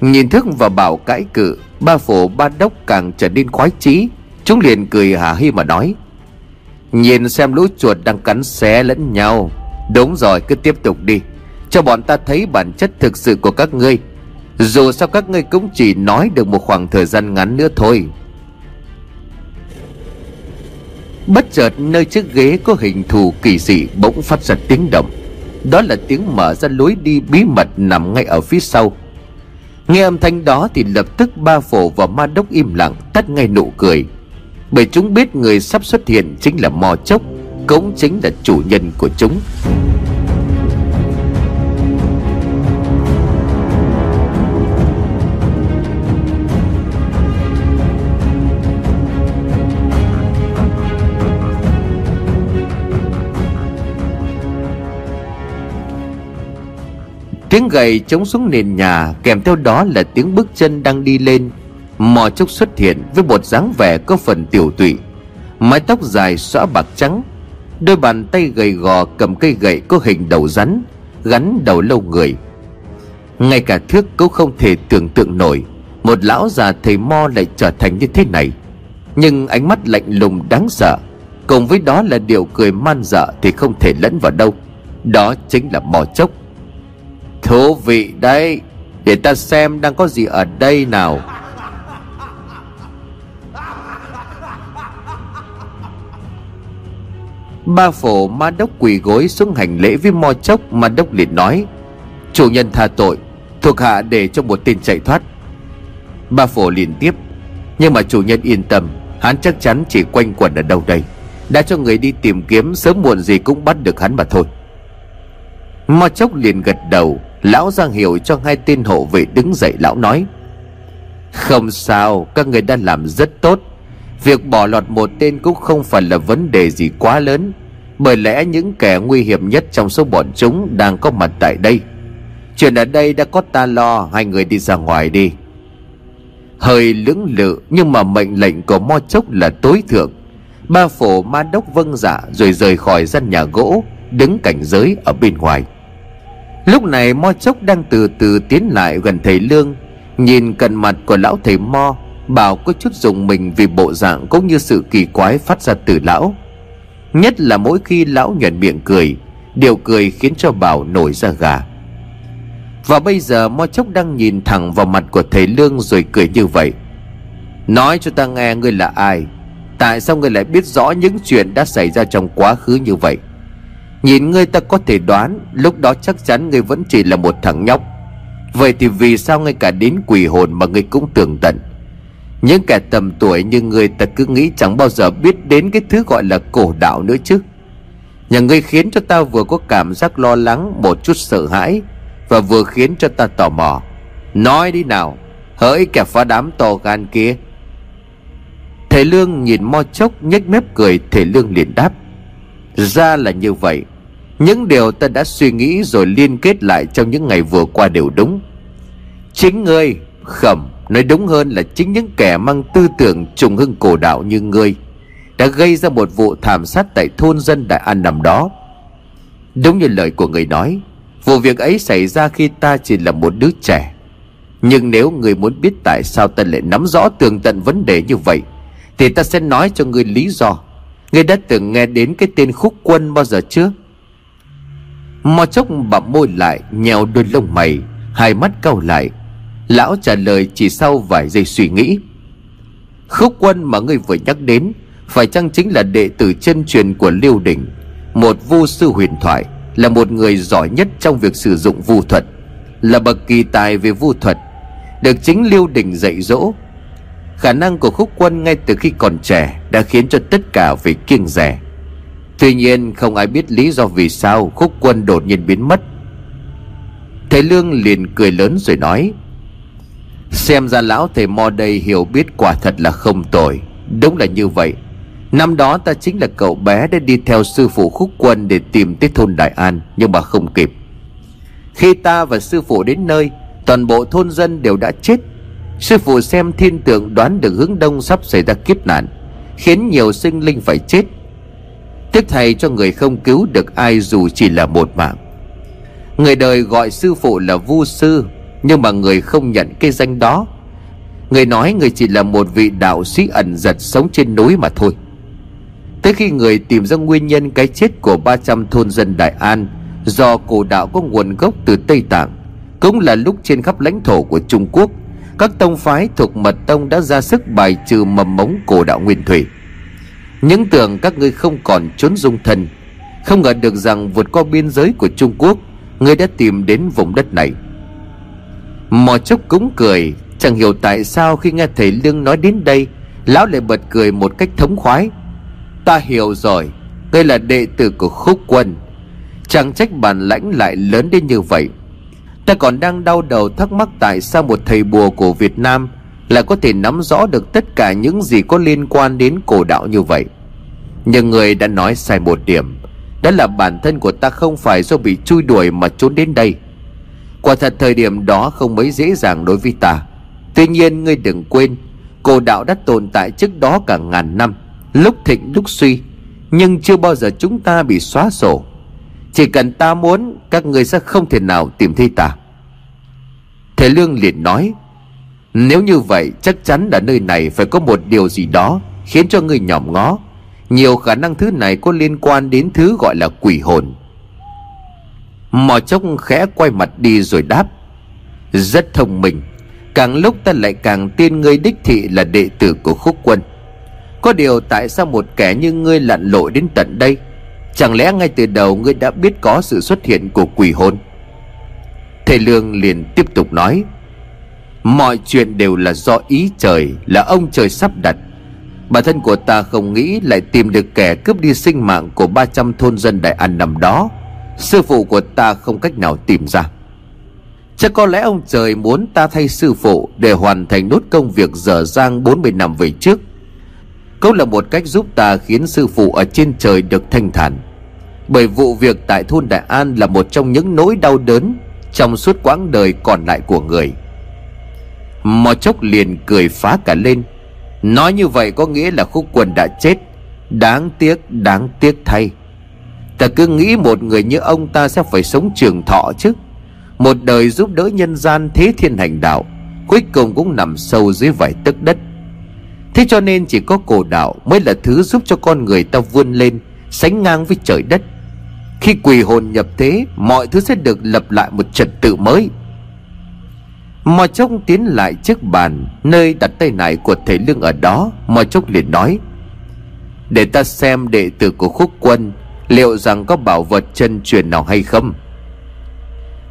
Nhìn thức và bảo cãi cự, Ba phổ ba đốc càng trở nên khoái chí. Chúng liền cười hả hi mà nói, Nhìn xem lũ chuột đang cắn xé lẫn nhau. Đúng rồi, cứ tiếp tục đi. Cho bọn ta thấy bản chất thực sự của các ngươi. Dù sao các ngươi cũng chỉ nói được một khoảng thời gian ngắn nữa thôi. Bất chợt nơi chiếc ghế có hình thù kỳ dị bỗng phát ra tiếng động. Đó là tiếng mở ra lối đi bí mật nằm ngay ở phía sau. Nghe âm thanh đó thì lập tức ba phổ và ma đốc im lặng, tắt ngay nụ cười. Bởi chúng biết người sắp xuất hiện chính là mò chốc, Cũng chính là chủ nhân của chúng. Tiếng gầy chống xuống nền nhà, Kèm theo đó là tiếng bước chân đang đi lên. Mò chốc xuất hiện với một dáng vẻ có phần tiểu tụy. Mái tóc dài xõa bạc trắng. Đôi bàn tay gầy gò cầm cây gậy có hình đầu rắn, Gắn đầu lâu người. Ngay cả thước cũng không thể tưởng tượng nổi. Một lão già thầy mo lại trở thành như thế này. Nhưng ánh mắt lạnh lùng đáng sợ. Cùng với đó là điều cười man dợ Thì không thể lẫn vào đâu. Đó chính là mò chốc. Thú vị đấy. Để ta xem đang có gì ở đây nào. Ba phổ ma đốc quỳ gối xuống hành lễ với mo chốc, Ma đốc liền nói, Chủ nhân tha tội, Thuộc hạ để cho một tên chạy thoát. Ba phổ liền tiếp, Nhưng mà chủ nhân yên tâm, Hắn chắc chắn chỉ quanh quẩn ở đâu đây. Đã cho người đi tìm kiếm, Sớm muộn gì cũng bắt được hắn mà thôi. Mo chốc liền gật đầu Lão giang hiểu cho hai tên hộ vệ đứng dậy, lão nói, Không sao, Các người đã làm rất tốt. Việc bỏ lọt một tên cũng không phải là vấn đề gì quá lớn, Bởi lẽ những kẻ nguy hiểm nhất trong số bọn chúng đang có mặt tại đây. Chuyện ở đây đã có ta lo, Hai người đi ra ngoài đi. Hơi lưỡng lự, Nhưng mà mệnh lệnh của Mo Chốc là tối thượng. Ba phổ ma đốc vâng dạ Rồi rời khỏi gian nhà gỗ, Đứng cảnh giới ở bên ngoài. Lúc này Mo Chốc đang từ từ tiến lại gần thầy Lương, Nhìn cận mặt của lão thầy Mo, Bảo có chút dùng mình vì bộ dạng cũng như sự kỳ quái phát ra từ lão. Nhất là mỗi khi lão nhuận miệng cười, Điều cười khiến cho Bảo nổi ra gà. Và bây giờ Mo Chốc đang nhìn thẳng vào mặt của thầy Lương rồi cười như vậy. Nói cho ta nghe ngươi là ai? Tại sao ngươi lại biết rõ những chuyện đã xảy ra trong quá khứ như vậy? Nhìn ngươi ta có thể đoán, Lúc đó chắc chắn ngươi vẫn chỉ là một thằng nhóc. Vậy thì vì sao ngay cả đến quỷ hồn mà ngươi cũng tưởng tận? Những kẻ tầm tuổi như ngươi ta cứ nghĩ chẳng bao giờ biết đến cái thứ gọi là cổ đạo nữa chứ. Nhà ngươi khiến cho ta vừa có cảm giác lo lắng, một chút sợ hãi, Và vừa khiến cho ta tò mò. Nói đi nào, Hỡi kẻ phá đám to gan kia. Thầy Lương nhìn mo chốc nhếch mép cười, Thầy Lương liền đáp. Ra là như vậy những điều ta đã suy nghĩ rồi liên kết lại trong những ngày vừa qua đều đúng. Chính ngươi, Khẩm, Nói đúng hơn là chính những kẻ mang tư tưởng trùng hưng cổ đạo như ngươi, Đã gây ra một vụ thảm sát tại thôn dân Đại An nằm đó. Đúng như lời của người nói, Vụ việc ấy xảy ra khi ta chỉ là một đứa trẻ. Nhưng nếu người muốn biết tại sao ta lại nắm rõ tường tận vấn đề như vậy, Thì ta sẽ nói cho người lý do. Ngươi đã từng nghe đến cái tên khúc quân bao giờ chưa? Mò chốc bặm môi lại Nhèo đôi lông mày, Hai mắt cau lại. Lão trả lời chỉ sau vài giây suy nghĩ. Khúc quân mà ngươi vừa nhắc đến, Phải chăng chính là đệ tử chân truyền của Liêu Đình? Một vu sư huyền thoại Là một người giỏi nhất trong việc sử dụng vu thuật, Là bậc kỳ tài về vu thuật, Được chính Liêu Đình dạy dỗ. Khả năng của khúc quân ngay từ khi còn trẻ Đã khiến cho tất cả phải kiêng rẻ Tuy nhiên, không ai biết lý do vì sao Khúc quân đột nhiên biến mất. Thầy Lương liền cười lớn rồi nói, Xem ra lão thầy Mo đây hiểu biết quả thật là không tồi. Đúng là như vậy. Năm đó ta chính là cậu bé đã đi theo sư phụ khúc quân để tìm tới thôn Đại An, Nhưng mà không kịp. Khi ta và sư phụ đến nơi, Toàn bộ thôn dân đều đã chết. Sư phụ xem thiên tượng đoán được hướng đông sắp xảy ra kiếp nạn, Khiến nhiều sinh linh phải chết. Tiếc thầy cho người không cứu được ai dù chỉ là một mạng. Người đời gọi sư phụ là vu sư, Nhưng mà người không nhận cái danh đó. Người nói người chỉ là một vị đạo sĩ ẩn giật sống trên núi mà thôi. Tới khi người tìm ra nguyên nhân cái chết của 300 thôn dân Đại An Do cổ đạo có nguồn gốc từ Tây Tạng, Cũng là lúc trên khắp lãnh thổ của Trung Quốc, Các tông phái thuộc mật tông đã ra sức bài trừ mầm mống cổ đạo nguyên thủy những tưởng các ngươi không còn trốn dung thân, Không ngờ được rằng vượt qua biên giới của Trung Quốc, Ngươi đã tìm đến vùng đất này. Mò chốc cũng cười, Chẳng hiểu tại sao khi nghe thầy Lương nói đến đây, Lão lại bật cười một cách thống khoái. Ta hiểu rồi, Ngươi là đệ tử của khúc quân, Chẳng trách bản lãnh lại lớn đến như vậy. Ta còn đang đau đầu thắc mắc tại sao một thầy bùa của Việt Nam là có thể nắm rõ được tất cả những gì có liên quan đến cổ đạo như vậy. Nhưng người đã nói sai một điểm, Đó là bản thân của ta không phải do bị chui đuổi mà trốn đến đây. Quả thật thời điểm đó không mấy dễ dàng đối với ta. Tuy nhiên ngươi đừng quên, Cổ đạo đã tồn tại trước đó cả ngàn năm, Lúc thịnh lúc suy, Nhưng chưa bao giờ chúng ta bị xóa sổ. Chỉ cần ta muốn, Các người sẽ không thể nào tìm thấy ta. Thầy Lương liền nói nếu như vậy, chắc chắn là nơi này Phải có một điều gì đó Khiến cho người nhỏm ngó. Nhiều khả năng thứ này có liên quan đến thứ gọi là quỷ hồn. Mò chốc khẽ quay mặt đi rồi đáp, Rất thông minh. Càng lúc ta lại càng tin ngươi đích thị là đệ tử của khúc quân. Có điều tại sao một kẻ như ngươi lặn lội đến tận đây? Chẳng lẽ ngay từ đầu ngươi đã biết có sự xuất hiện của quỷ hồn? Thầy Lương liền tiếp tục nói Mọi chuyện đều là do ý trời, Là ông trời sắp đặt. Bản thân của ta không nghĩ lại tìm được kẻ cướp đi sinh mạng của 300 thôn dân Đại An năm đó. Sư phụ của ta không cách nào tìm ra. Chắc có lẽ ông trời muốn ta thay sư phụ Để hoàn thành nốt công việc dở dang 40 năm về trước. Cũng là một cách giúp ta khiến sư phụ ở trên trời được thanh thản. Bởi vụ việc tại thôn Đại An là một trong những nỗi đau đớn Trong suốt quãng đời còn lại của người. Mò chốc liền cười phá cả lên. Nói như vậy có nghĩa là khúc quần đã chết. Đáng tiếc đáng tiếc thay. Ta cứ nghĩ một người như ông ta sẽ phải sống trường thọ chứ. Một đời giúp đỡ nhân gian thế thiên hành đạo, Cuối cùng cũng nằm sâu dưới vải tấc đất. Thế cho nên chỉ có cổ đạo Mới là thứ giúp cho con người ta vươn lên, Sánh ngang với trời đất. Khi quỷ hồn nhập thế, Mọi thứ sẽ được lập lại một trật tự mới. Mò chốc tiến lại trước bàn, Nơi đặt tay nải của thầy lương ở đó, Mò chốc liền nói, Để ta xem đệ tử của khúc quân, Liệu rằng có bảo vật chân truyền nào hay không?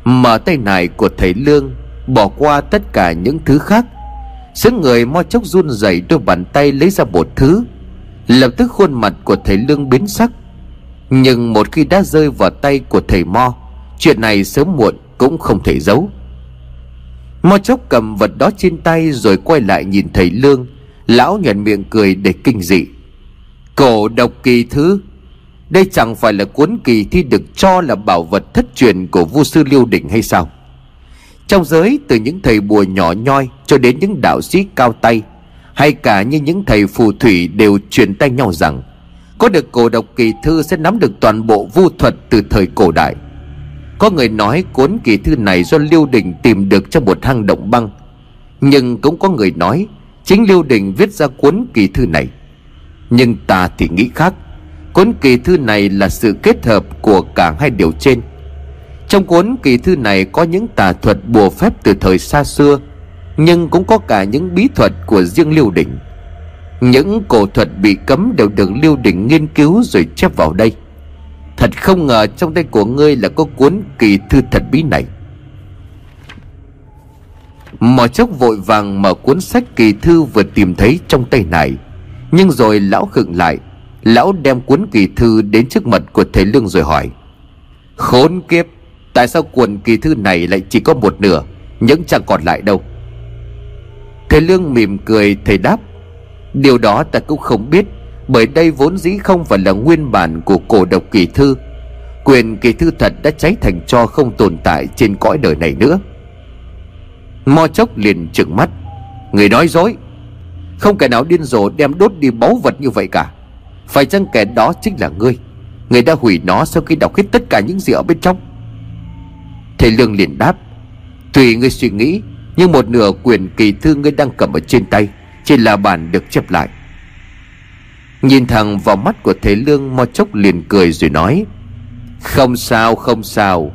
Mở tay nải của thầy lương, Bỏ qua tất cả những thứ khác. Sướng người mo chốc run rẩy đôi bàn tay lấy ra một thứ, Lập tức khuôn mặt của thầy lương biến sắc. Nhưng một khi đã rơi vào tay của thầy mo Chuyện này sớm muộn cũng không thể giấu. Mo chốc cầm vật đó trên tay rồi quay lại nhìn thầy Lương. Lão nhận miệng cười để kinh dị. Cổ độc kỳ thứ. Đây chẳng phải là cuốn kỳ thi được cho là bảo vật thất truyền của vua sư Liêu Đỉnh hay sao? Trong giới, từ những thầy bùa nhỏ nhoi cho đến những đạo sĩ cao tay, Hay cả như những thầy phù thủy đều truyền tay nhau rằng, Có được cổ độc kỳ thư sẽ nắm được toàn bộ vu thuật từ thời cổ đại có người nói cuốn kỳ thư này do Liêu Đình tìm được trong một hang động băng. Nhưng cũng có người nói Chính Liêu Đình viết ra cuốn kỳ thư này. Nhưng ta thì nghĩ khác. Cuốn kỳ thư này là sự kết hợp của cả hai điều trên. Trong cuốn kỳ thư này có những tà thuật bùa phép từ thời xa xưa, Nhưng cũng có cả những bí thuật của riêng Liêu Đình. Những cổ thuật bị cấm đều được Liêu Đình nghiên cứu rồi chép vào đây. Thật không ngờ trong tay của ngươi là có cuốn kỳ thư thật bí này. Mò chốc vội vàng mở cuốn sách kỳ thư vừa tìm thấy trong tay này. Nhưng rồi lão khựng lại, Lão đem cuốn kỳ thư đến trước mặt của thầy Lương rồi hỏi, Khốn kiếp, Tại sao cuốn kỳ thư này lại chỉ có một nửa, Những trang còn lại đâu? Thầy Lương mỉm cười, thầy đáp, Điều đó ta cũng không biết bởi đây vốn dĩ không phải là nguyên bản của cổ độc kỳ thư. Quyền kỳ thư thật đã cháy thành cho không tồn tại trên cõi đời này nữa. Mo chốc liền trừng mắt. Người nói dối. Không kẻ nào điên rồ đem đốt đi báu vật như vậy cả. Phải chăng kẻ đó chính là ngươi? Người đã hủy nó sau khi đọc hết tất cả những gì ở bên trong. Thầy lương liền đáp. Tùy ngươi suy nghĩ, nhưng một nửa quyền kỳ thư ngươi đang cầm ở trên tay chỉ là bản được chép lại. Nhìn thẳng vào mắt của thầy Lương, Mo chốc liền cười rồi nói, Không sao không sao.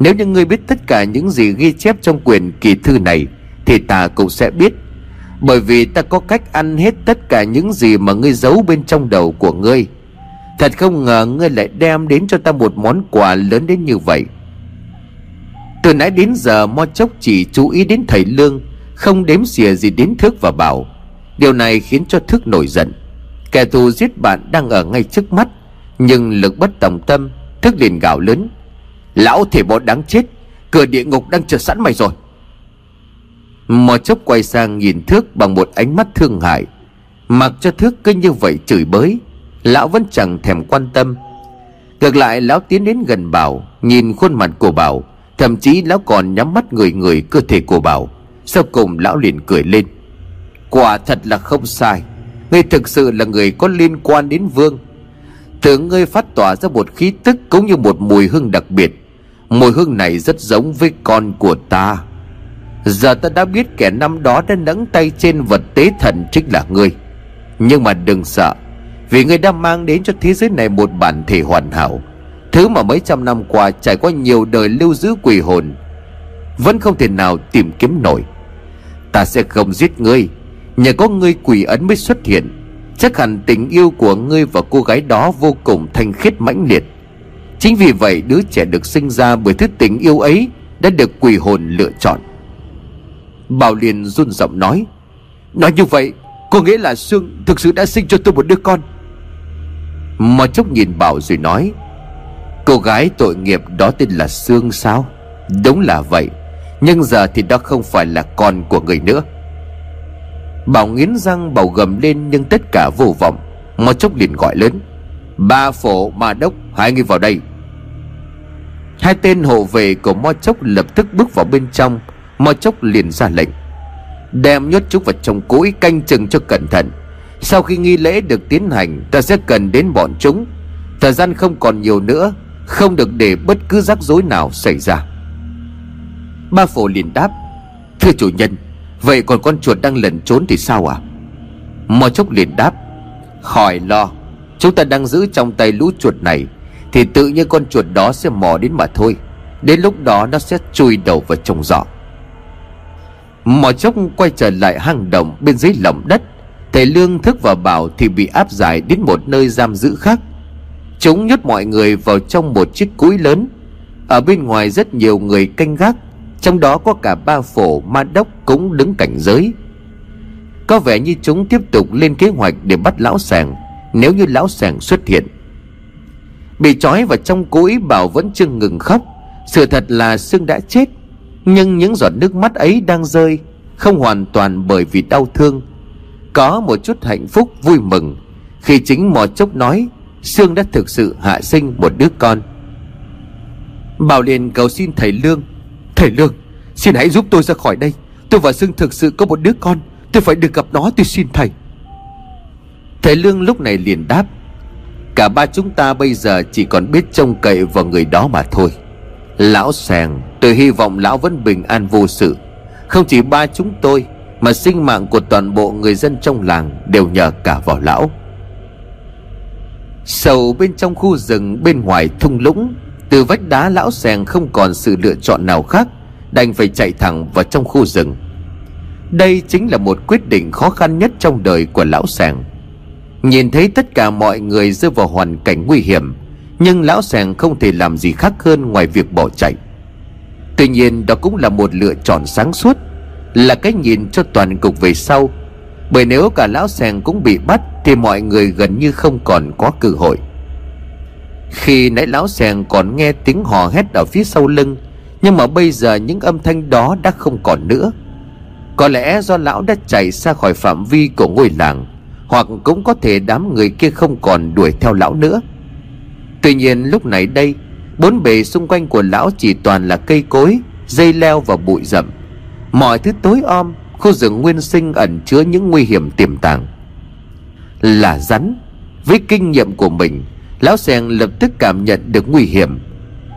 Nếu như ngươi biết tất cả những gì ghi chép trong quyền kỳ thư này, Thì ta cũng sẽ biết. Bởi vì ta có cách ăn hết tất cả những gì mà ngươi giấu bên trong đầu của ngươi. Thật không ngờ ngươi lại đem đến cho ta một món quà lớn đến như vậy. Từ nãy đến giờ, Mo chốc chỉ chú ý đến thầy Lương, Không đếm xỉa gì đến Thước và Bảo. Điều này khiến cho Thước nổi giận. Kẻ thù giết bạn đang ở ngay trước mắt, Nhưng lực bất tòng tâm, Thức liền gào lớn. Lão thể bọn đáng chết, Cửa địa ngục đang chờ sẵn mày rồi. Mò chốc quay sang nhìn Thước bằng một ánh mắt thương hại. Mặc cho Thước cứ như vậy chửi bới, Lão vẫn chẳng thèm quan tâm. Ngược lại, lão tiến đến gần Bảo, Nhìn khuôn mặt của Bảo, Thậm chí lão còn nhắm mắt người người cơ thể của Bảo. Sau cùng, lão liền cười lên. Quả thật là không sai. Ngươi thực sự là người có liên quan đến vương. Tưởng ngươi phát tỏa ra một khí tức Cũng như một mùi hương đặc biệt. Mùi hương này rất giống với con của ta. Giờ ta đã biết kẻ năm đó đã nắng tay trên vật tế thần chính là ngươi. Nhưng mà đừng sợ, Vì ngươi đã mang đến cho thế giới này một bản thể hoàn hảo. Thứ mà mấy trăm năm qua trải qua nhiều đời lưu giữ quỷ hồn, Vẫn không thể nào tìm kiếm nổi. Ta sẽ không giết ngươi. Nhờ có ngươi quỷ ấn mới xuất hiện, Chắc hẳn tình yêu của ngươi và cô gái đó vô cùng thanh khiết mãnh liệt. Chính vì vậy, đứa trẻ được sinh ra bởi thứ tình yêu ấy Đã được quỷ hồn lựa chọn. Bảo liền run giọng nói Nói như vậy, Có nghĩa là Sương thực sự đã sinh cho tôi một đứa con. Mà chốc nhìn Bảo rồi nói, Cô gái tội nghiệp đó tên là Sương sao? Đúng là vậy, Nhưng giờ thì đó không phải là con của người nữa. Bảo nghiến răng, bảo gầm lên nhưng tất cả vô vọng. Một chốc liền gọi lớn, Ba phổ ma đốc, hai người vào đây. Hai tên hộ vệ của Mo Chốc lập tức bước vào bên trong. Mo Chốc liền ra lệnh, Đem nhốt chúng vào trong cối canh chừng cho cẩn thận. Sau khi nghi lễ được tiến hành, Ta sẽ cần đến bọn chúng. Thời gian không còn nhiều nữa, Không được để bất cứ rắc rối nào xảy ra. Ba phổ liền đáp, Thưa chủ nhân Vậy còn con chuột đang lẩn trốn thì sao à Mò chốc liền đáp, Khỏi lo, Chúng ta đang giữ trong tay lũ chuột này, Thì tự nhiên con chuột đó sẽ mò đến mà thôi. Đến lúc đó nó sẽ chui đầu vào trong giỏ. Mò chốc quay trở lại hang động bên dưới lòng đất. Thầy Lương thức và bảo thì bị áp giải đến một nơi giam giữ khác. Chúng nhốt mọi người vào trong một chiếc cúi lớn. Ở bên ngoài rất nhiều người canh gác. Trong đó có cả ba phổ ma đốc cũng đứng cảnh giới. Có vẻ như chúng tiếp tục lên kế hoạch để bắt lão sàng, Nếu như lão sàng xuất hiện. Bị trói vào trong cúi Bảo vẫn chưa ngừng khóc, Sự thật là Sương đã chết, Nhưng những giọt nước mắt ấy đang rơi, Không hoàn toàn bởi vì đau thương. Có một chút hạnh phúc vui mừng, Khi chính mò chốc nói, Sương đã thực sự hạ sinh một đứa con. Bảo liền cầu xin thầy Lương Thầy Lương, Xin hãy giúp tôi ra khỏi đây. Tôi và Dương thực sự có một đứa con. Tôi phải được gặp nó, tôi xin thầy. Thầy Lương lúc này liền đáp, Cả ba chúng ta bây giờ chỉ còn biết trông cậy vào người đó mà thôi. Lão sàng, Tôi hy vọng lão vẫn bình an vô sự. Không chỉ ba chúng tôi, Mà sinh mạng của toàn bộ người dân trong làng Đều nhờ cả vào lão. Sầu bên trong khu rừng bên ngoài thung lũng từ vách đá lão sèn không còn sự lựa chọn nào khác, Đành phải chạy thẳng vào trong khu rừng. Đây chính là một quyết định khó khăn nhất trong đời của lão sèn Nhìn thấy tất cả mọi người rơi vào hoàn cảnh nguy hiểm, Nhưng lão sèn không thể làm gì khác hơn ngoài việc bỏ chạy. Tuy nhiên, đó cũng là một lựa chọn sáng suốt, Là cái nhìn cho toàn cục về sau. Bởi nếu cả lão sèn cũng bị bắt, Thì mọi người gần như không còn có cơ hội. Khi nãy lão sèn còn nghe tiếng hò hét ở phía sau lưng, Nhưng mà bây giờ những âm thanh đó đã không còn nữa. Có lẽ do lão đã chạy xa khỏi phạm vi của ngôi làng, hoặc cũng có thể đám người kia không còn đuổi theo lão nữa. Tuy nhiên lúc này đây, Bốn bề xung quanh của lão chỉ toàn là cây cối, Dây leo và bụi rậm. Mọi thứ tối om, Khu rừng nguyên sinh ẩn chứa những nguy hiểm tiềm tàng. Là rắn, Với kinh nghiệm của mình Lão Sèng lập tức cảm nhận được nguy hiểm.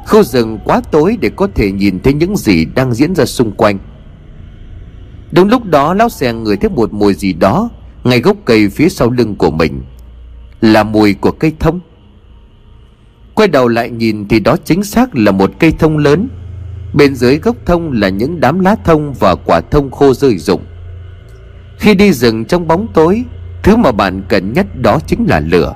Khu rừng quá tối để có thể nhìn thấy những gì đang diễn ra xung quanh. Đúng lúc đó, lão Sèng ngửi thấy một mùi gì đó ngay gốc cây phía sau lưng của mình. Là mùi của cây thông. Quay đầu lại nhìn thì đó chính xác là một cây thông lớn. Bên dưới gốc thông là những đám lá thông và quả thông khô rơi rụng. Khi đi rừng trong bóng tối, thứ mà bạn cần nhất đó chính là lửa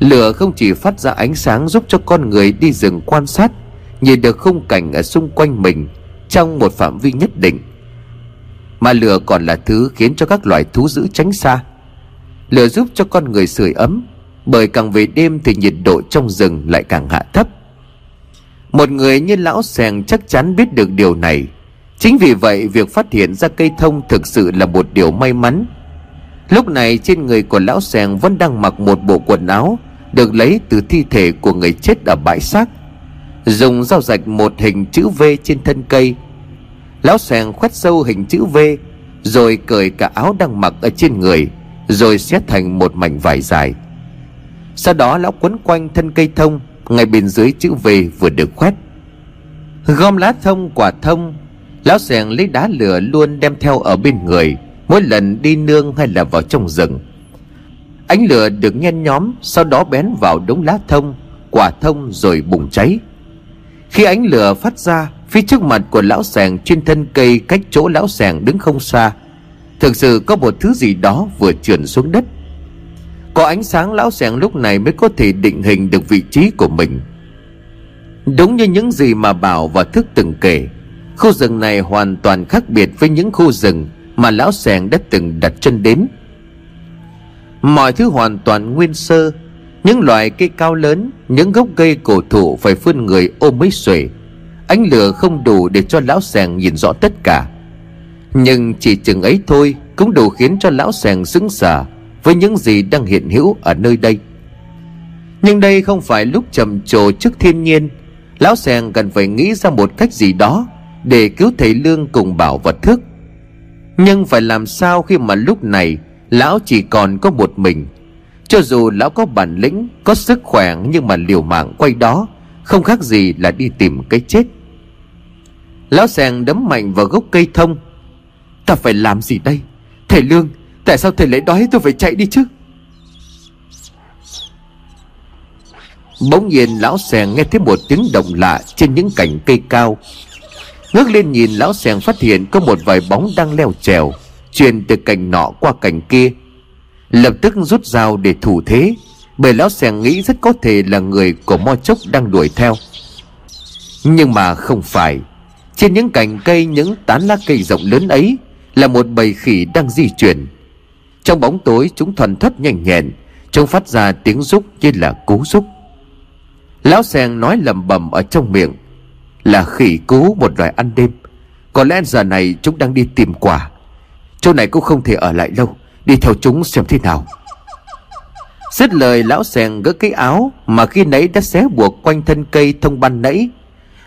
lửa không chỉ phát ra ánh sáng giúp cho con người đi rừng quan sát, nhìn được khung cảnh ở xung quanh mình trong một phạm vi nhất định, mà lửa còn là thứ khiến cho các loài thú dữ tránh xa. Lửa giúp cho con người sưởi ấm, Bởi càng về đêm thì nhiệt độ trong rừng lại càng hạ thấp. Một người như lão sèng chắc chắn biết được điều này. Chính vì vậy, việc phát hiện ra cây thông thực sự là một điều may mắn. Lúc này trên người của lão sèng vẫn đang mặc một bộ quần áo được lấy từ thi thể của người chết ở bãi xác. Dùng dao rạch một hình chữ V trên thân cây. Lão sèng khoét sâu hình chữ V, Rồi cởi cả áo đang mặc ở trên người, Rồi xé thành một mảnh vải dài. Sau đó lão quấn quanh thân cây thông, Ngay bên dưới chữ V vừa được khoét. Gom lá thông, quả thông, Lão xèng lấy đá lửa luôn đem theo ở bên người, Mỗi lần đi nương hay là vào trong rừng. Ánh lửa được nhen nhóm, Sau đó bén vào đống lá thông, Quả thông rồi bùng cháy. Khi ánh lửa phát ra, Phía trước mặt của lão sàng trên thân cây cách chỗ lão sàng đứng không xa, Thực sự có một thứ gì đó vừa trườn xuống đất. Có ánh sáng lão sàng lúc này mới có thể định hình được vị trí của mình. Đúng như những gì mà Bảo và Thức từng kể, Khu rừng này hoàn toàn khác biệt với những khu rừng mà lão sàng đã từng đặt chân đến. Mọi thứ hoàn toàn nguyên sơ. Những loại cây cao lớn, Những gốc cây cổ thụ phải phân người ôm mấy xuể ánh lửa không đủ để cho lão sàng nhìn rõ tất cả. Nhưng chỉ chừng ấy thôi cũng đủ khiến cho lão sàng sững sờ với những gì đang hiện hữu ở nơi đây. Nhưng đây không phải lúc trầm trồ trước thiên nhiên. Lão sàng cần phải nghĩ ra một cách gì đó để cứu thầy lương cùng bảo vật thức. Nhưng phải làm sao khi mà lúc này Lão chỉ còn có một mình. Cho dù lão có bản lĩnh, Có sức khỏe nhưng mà liều mạng quay đó, Không khác gì là đi tìm cái chết. Lão sèn đấm mạnh vào gốc cây thông. Ta phải làm gì đây? Thầy Lương, Tại sao thầy lại đói? Tôi phải chạy đi chứ. Bỗng nhiên lão sèn nghe thấy một tiếng động lạ Trên những cành cây cao. Ngước lên nhìn, lão sèn phát hiện Có một vài bóng đang leo trèo. Truyền từ cành nọ qua cành kia. Lập tức rút dao để thủ thế, Bởi lão xèng nghĩ rất có thể là người của Mo Chốc đang đuổi theo. Nhưng mà không phải, Trên những cành cây, những tán lá cây rộng lớn ấy Là một bầy khỉ đang di chuyển. Trong bóng tối, chúng thuần thoát nhanh nhẹn, Chúng phát ra tiếng rúc như là cú rúc. Lão sen nói lầm bầm ở trong miệng, Là khỉ cú một loài ăn đêm, Có lẽ giờ này chúng đang đi tìm quả. Chỗ này cũng không thể ở lại lâu. Đi theo chúng xem thế nào. Dứt lời, lão sèn gỡ cái áo Mà khi nãy đã xé buộc quanh thân cây thông ban nãy.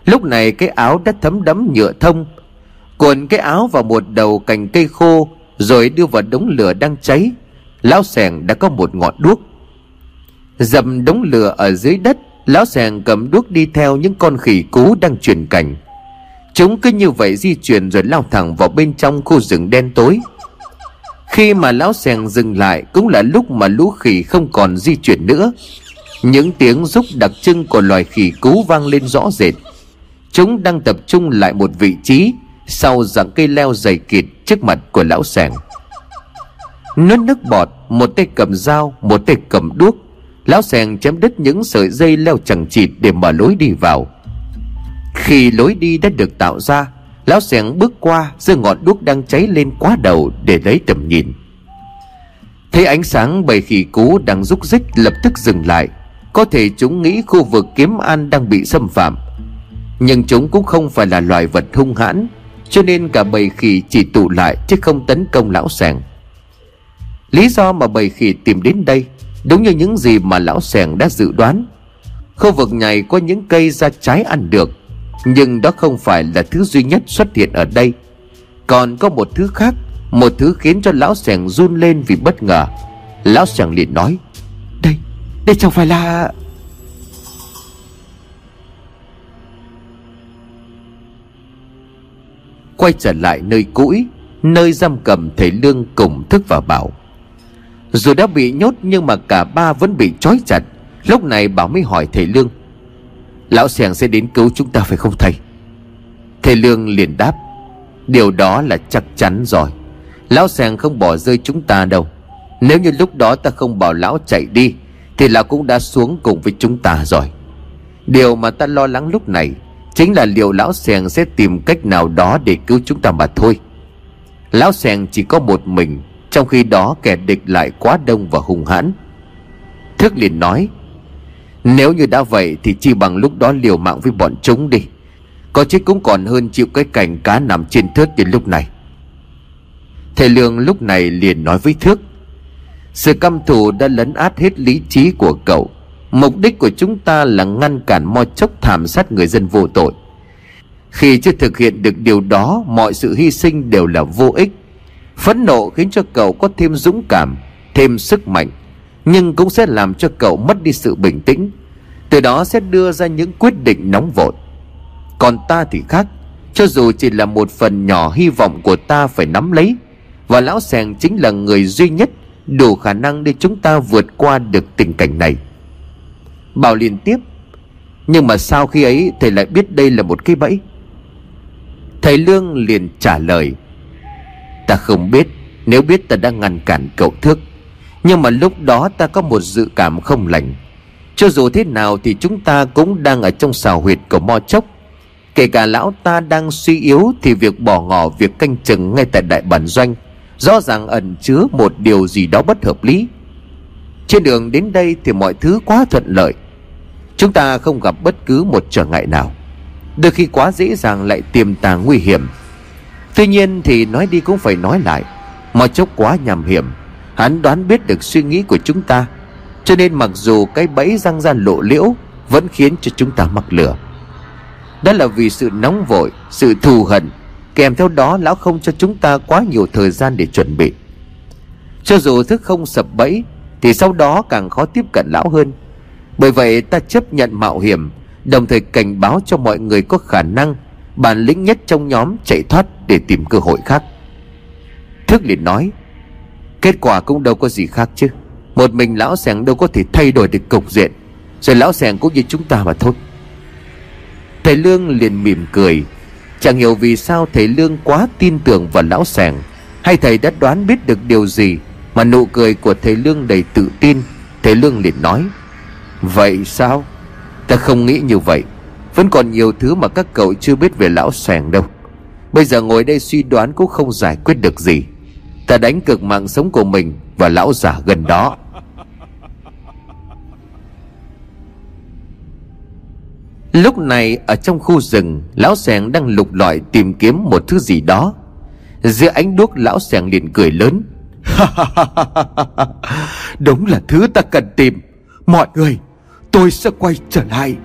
Lúc này cái áo đã thấm đẫm nhựa thông. Cuộn cái áo vào một đầu cành cây khô, Rồi đưa vào đống lửa đang cháy. Lão sèn đã có một ngọn đuốc. Dầm đống lửa ở dưới đất, Lão sèn cầm đuốc đi theo những con khỉ cú đang chuyển cảnh. Chúng cứ như vậy di chuyển rồi lao thẳng vào bên trong khu rừng đen tối. Khi mà lão sèn dừng lại, cũng là lúc mà lũ khỉ không còn di chuyển nữa. Những tiếng rúc đặc trưng của loài khỉ cú vang lên rõ rệt. Chúng đang tập trung lại một vị trí Sau dạng cây leo dày kịt trước mặt của lão sèn. Nuốt nước bọt, Một tay cầm dao, Một tay cầm đuốc. Lão sèn chém đứt những sợi dây leo chẳng chịt để mở lối đi vào. Khi lối đi đã được tạo ra, Lão sèn bước qua giơ ngọn đuốc đang cháy lên quá đầu để lấy tầm nhìn. Thấy ánh sáng bầy khỉ cú đang rúc rích lập tức dừng lại. Có thể chúng nghĩ khu vực kiếm an đang bị xâm phạm. Nhưng chúng cũng không phải là loài vật hung hãn, Cho nên cả bầy khỉ chỉ tụ lại chứ không tấn công lão sèn Lý do mà bầy khỉ tìm đến đây Đúng như những gì mà lão sèn đã dự đoán. Khu vực này có những cây ra trái ăn được nhưng đó không phải là thứ duy nhất xuất hiện ở đây. Còn có một thứ khác Một thứ khiến cho lão sèn run lên vì bất ngờ. Lão sèn liền nói Đây, đây chẳng phải là... Quay trở lại nơi cũi Nơi giam cầm thầy Lương cùng thức và bảo dù đã bị nhốt nhưng mà cả ba vẫn bị trói chặt. Lúc này Bảo mới hỏi thầy Lương Lão sẻng sẽ đến cứu chúng ta phải không thầy? Thầy Lương liền đáp, Điều đó là chắc chắn rồi. Lão sẻng không bỏ rơi chúng ta đâu. Nếu như lúc đó ta không bảo lão chạy đi, Thì lão cũng đã xuống cùng với chúng ta rồi. Điều mà ta lo lắng lúc này Chính là liệu lão sẻng sẽ tìm cách nào đó để cứu chúng ta mà thôi. Lão sẻng chỉ có một mình, trong khi đó kẻ địch lại quá đông và hung hãn. Thức liền nói nếu như đã vậy thì chi bằng lúc đó liều mạng với bọn chúng đi. Có chết cũng còn hơn chịu cái cảnh cá nằm trên thớt như lúc này. Thầy Lương lúc này liền nói với Thước, Sự căm thù đã lấn át hết lý trí của cậu. Mục đích của chúng ta là ngăn cản mo chốc thảm sát người dân vô tội. Khi chưa thực hiện được điều đó, Mọi sự hy sinh đều là vô ích. Phẫn nộ khiến cho cậu có thêm dũng cảm, Thêm sức mạnh. Nhưng cũng sẽ làm cho cậu mất đi sự bình tĩnh. Từ đó sẽ đưa ra những quyết định nóng vội. Còn ta thì khác, Cho dù chỉ là một phần nhỏ hy vọng của ta phải nắm lấy, Và lão sèng chính là người duy nhất Đủ khả năng để chúng ta vượt qua được tình cảnh này. Bảo liên tiếp, Nhưng mà sau khi ấy thầy lại biết đây là một cái bẫy. Thầy Lương liền trả lời, Ta không biết, Nếu biết ta đã ngăn cản cậu thước nhưng mà lúc đó ta có một dự cảm không lành. Cho dù thế nào thì chúng ta cũng đang ở trong xào huyệt của mo chốc. Kể cả lão ta đang suy yếu Thì việc bỏ ngỏ việc canh chừng ngay tại đại bản doanh, Rõ ràng ẩn chứa một điều gì đó bất hợp lý. Trên đường đến đây thì mọi thứ quá thuận lợi. Chúng ta không gặp bất cứ một trở ngại nào. Đôi khi quá dễ dàng lại tiềm tàng nguy hiểm. Tuy nhiên thì nói đi cũng phải nói lại Mà chốc quá nhằm hiểm. Hắn đoán biết được suy nghĩ của chúng ta, Cho nên mặc dù cái bẫy răng ra lộ liễu, Vẫn khiến cho chúng ta mắc lửa Đó là vì sự nóng vội, Sự thù hận, Kèm theo đó lão không cho chúng ta quá nhiều thời gian để chuẩn bị. Cho dù thức không sập bẫy, Thì sau đó càng khó tiếp cận lão hơn. Bởi vậy ta chấp nhận mạo hiểm, Đồng thời cảnh báo cho mọi người có khả năng Bản lĩnh nhất trong nhóm chạy thoát Để tìm cơ hội khác. Thức liền nói Kết quả cũng đâu có gì khác chứ. Một mình lão sẻng đâu có thể thay đổi được cục diện. Rồi lão sẻng cũng như chúng ta mà thôi. Thầy Lương liền mỉm cười. Chẳng hiểu vì sao thầy Lương quá tin tưởng vào lão sẻng. Hay thầy đã đoán biết được điều gì Mà nụ cười của thầy Lương đầy tự tin. Thầy Lương liền nói, Vậy sao? Ta không nghĩ như vậy. Vẫn còn nhiều thứ mà các cậu chưa biết về lão sẻng đâu. Bây giờ ngồi đây suy đoán cũng không giải quyết được gì. Ta đánh cực mạng sống của mình Và lão già gần đó. Lúc này, ở trong khu rừng, Lão sẻng đang lục lọi tìm kiếm một thứ gì đó. Giữa ánh đuốc, lão sẻng liền cười lớn. Đúng là thứ ta cần tìm. Mọi người, Tôi sẽ quay trở lại.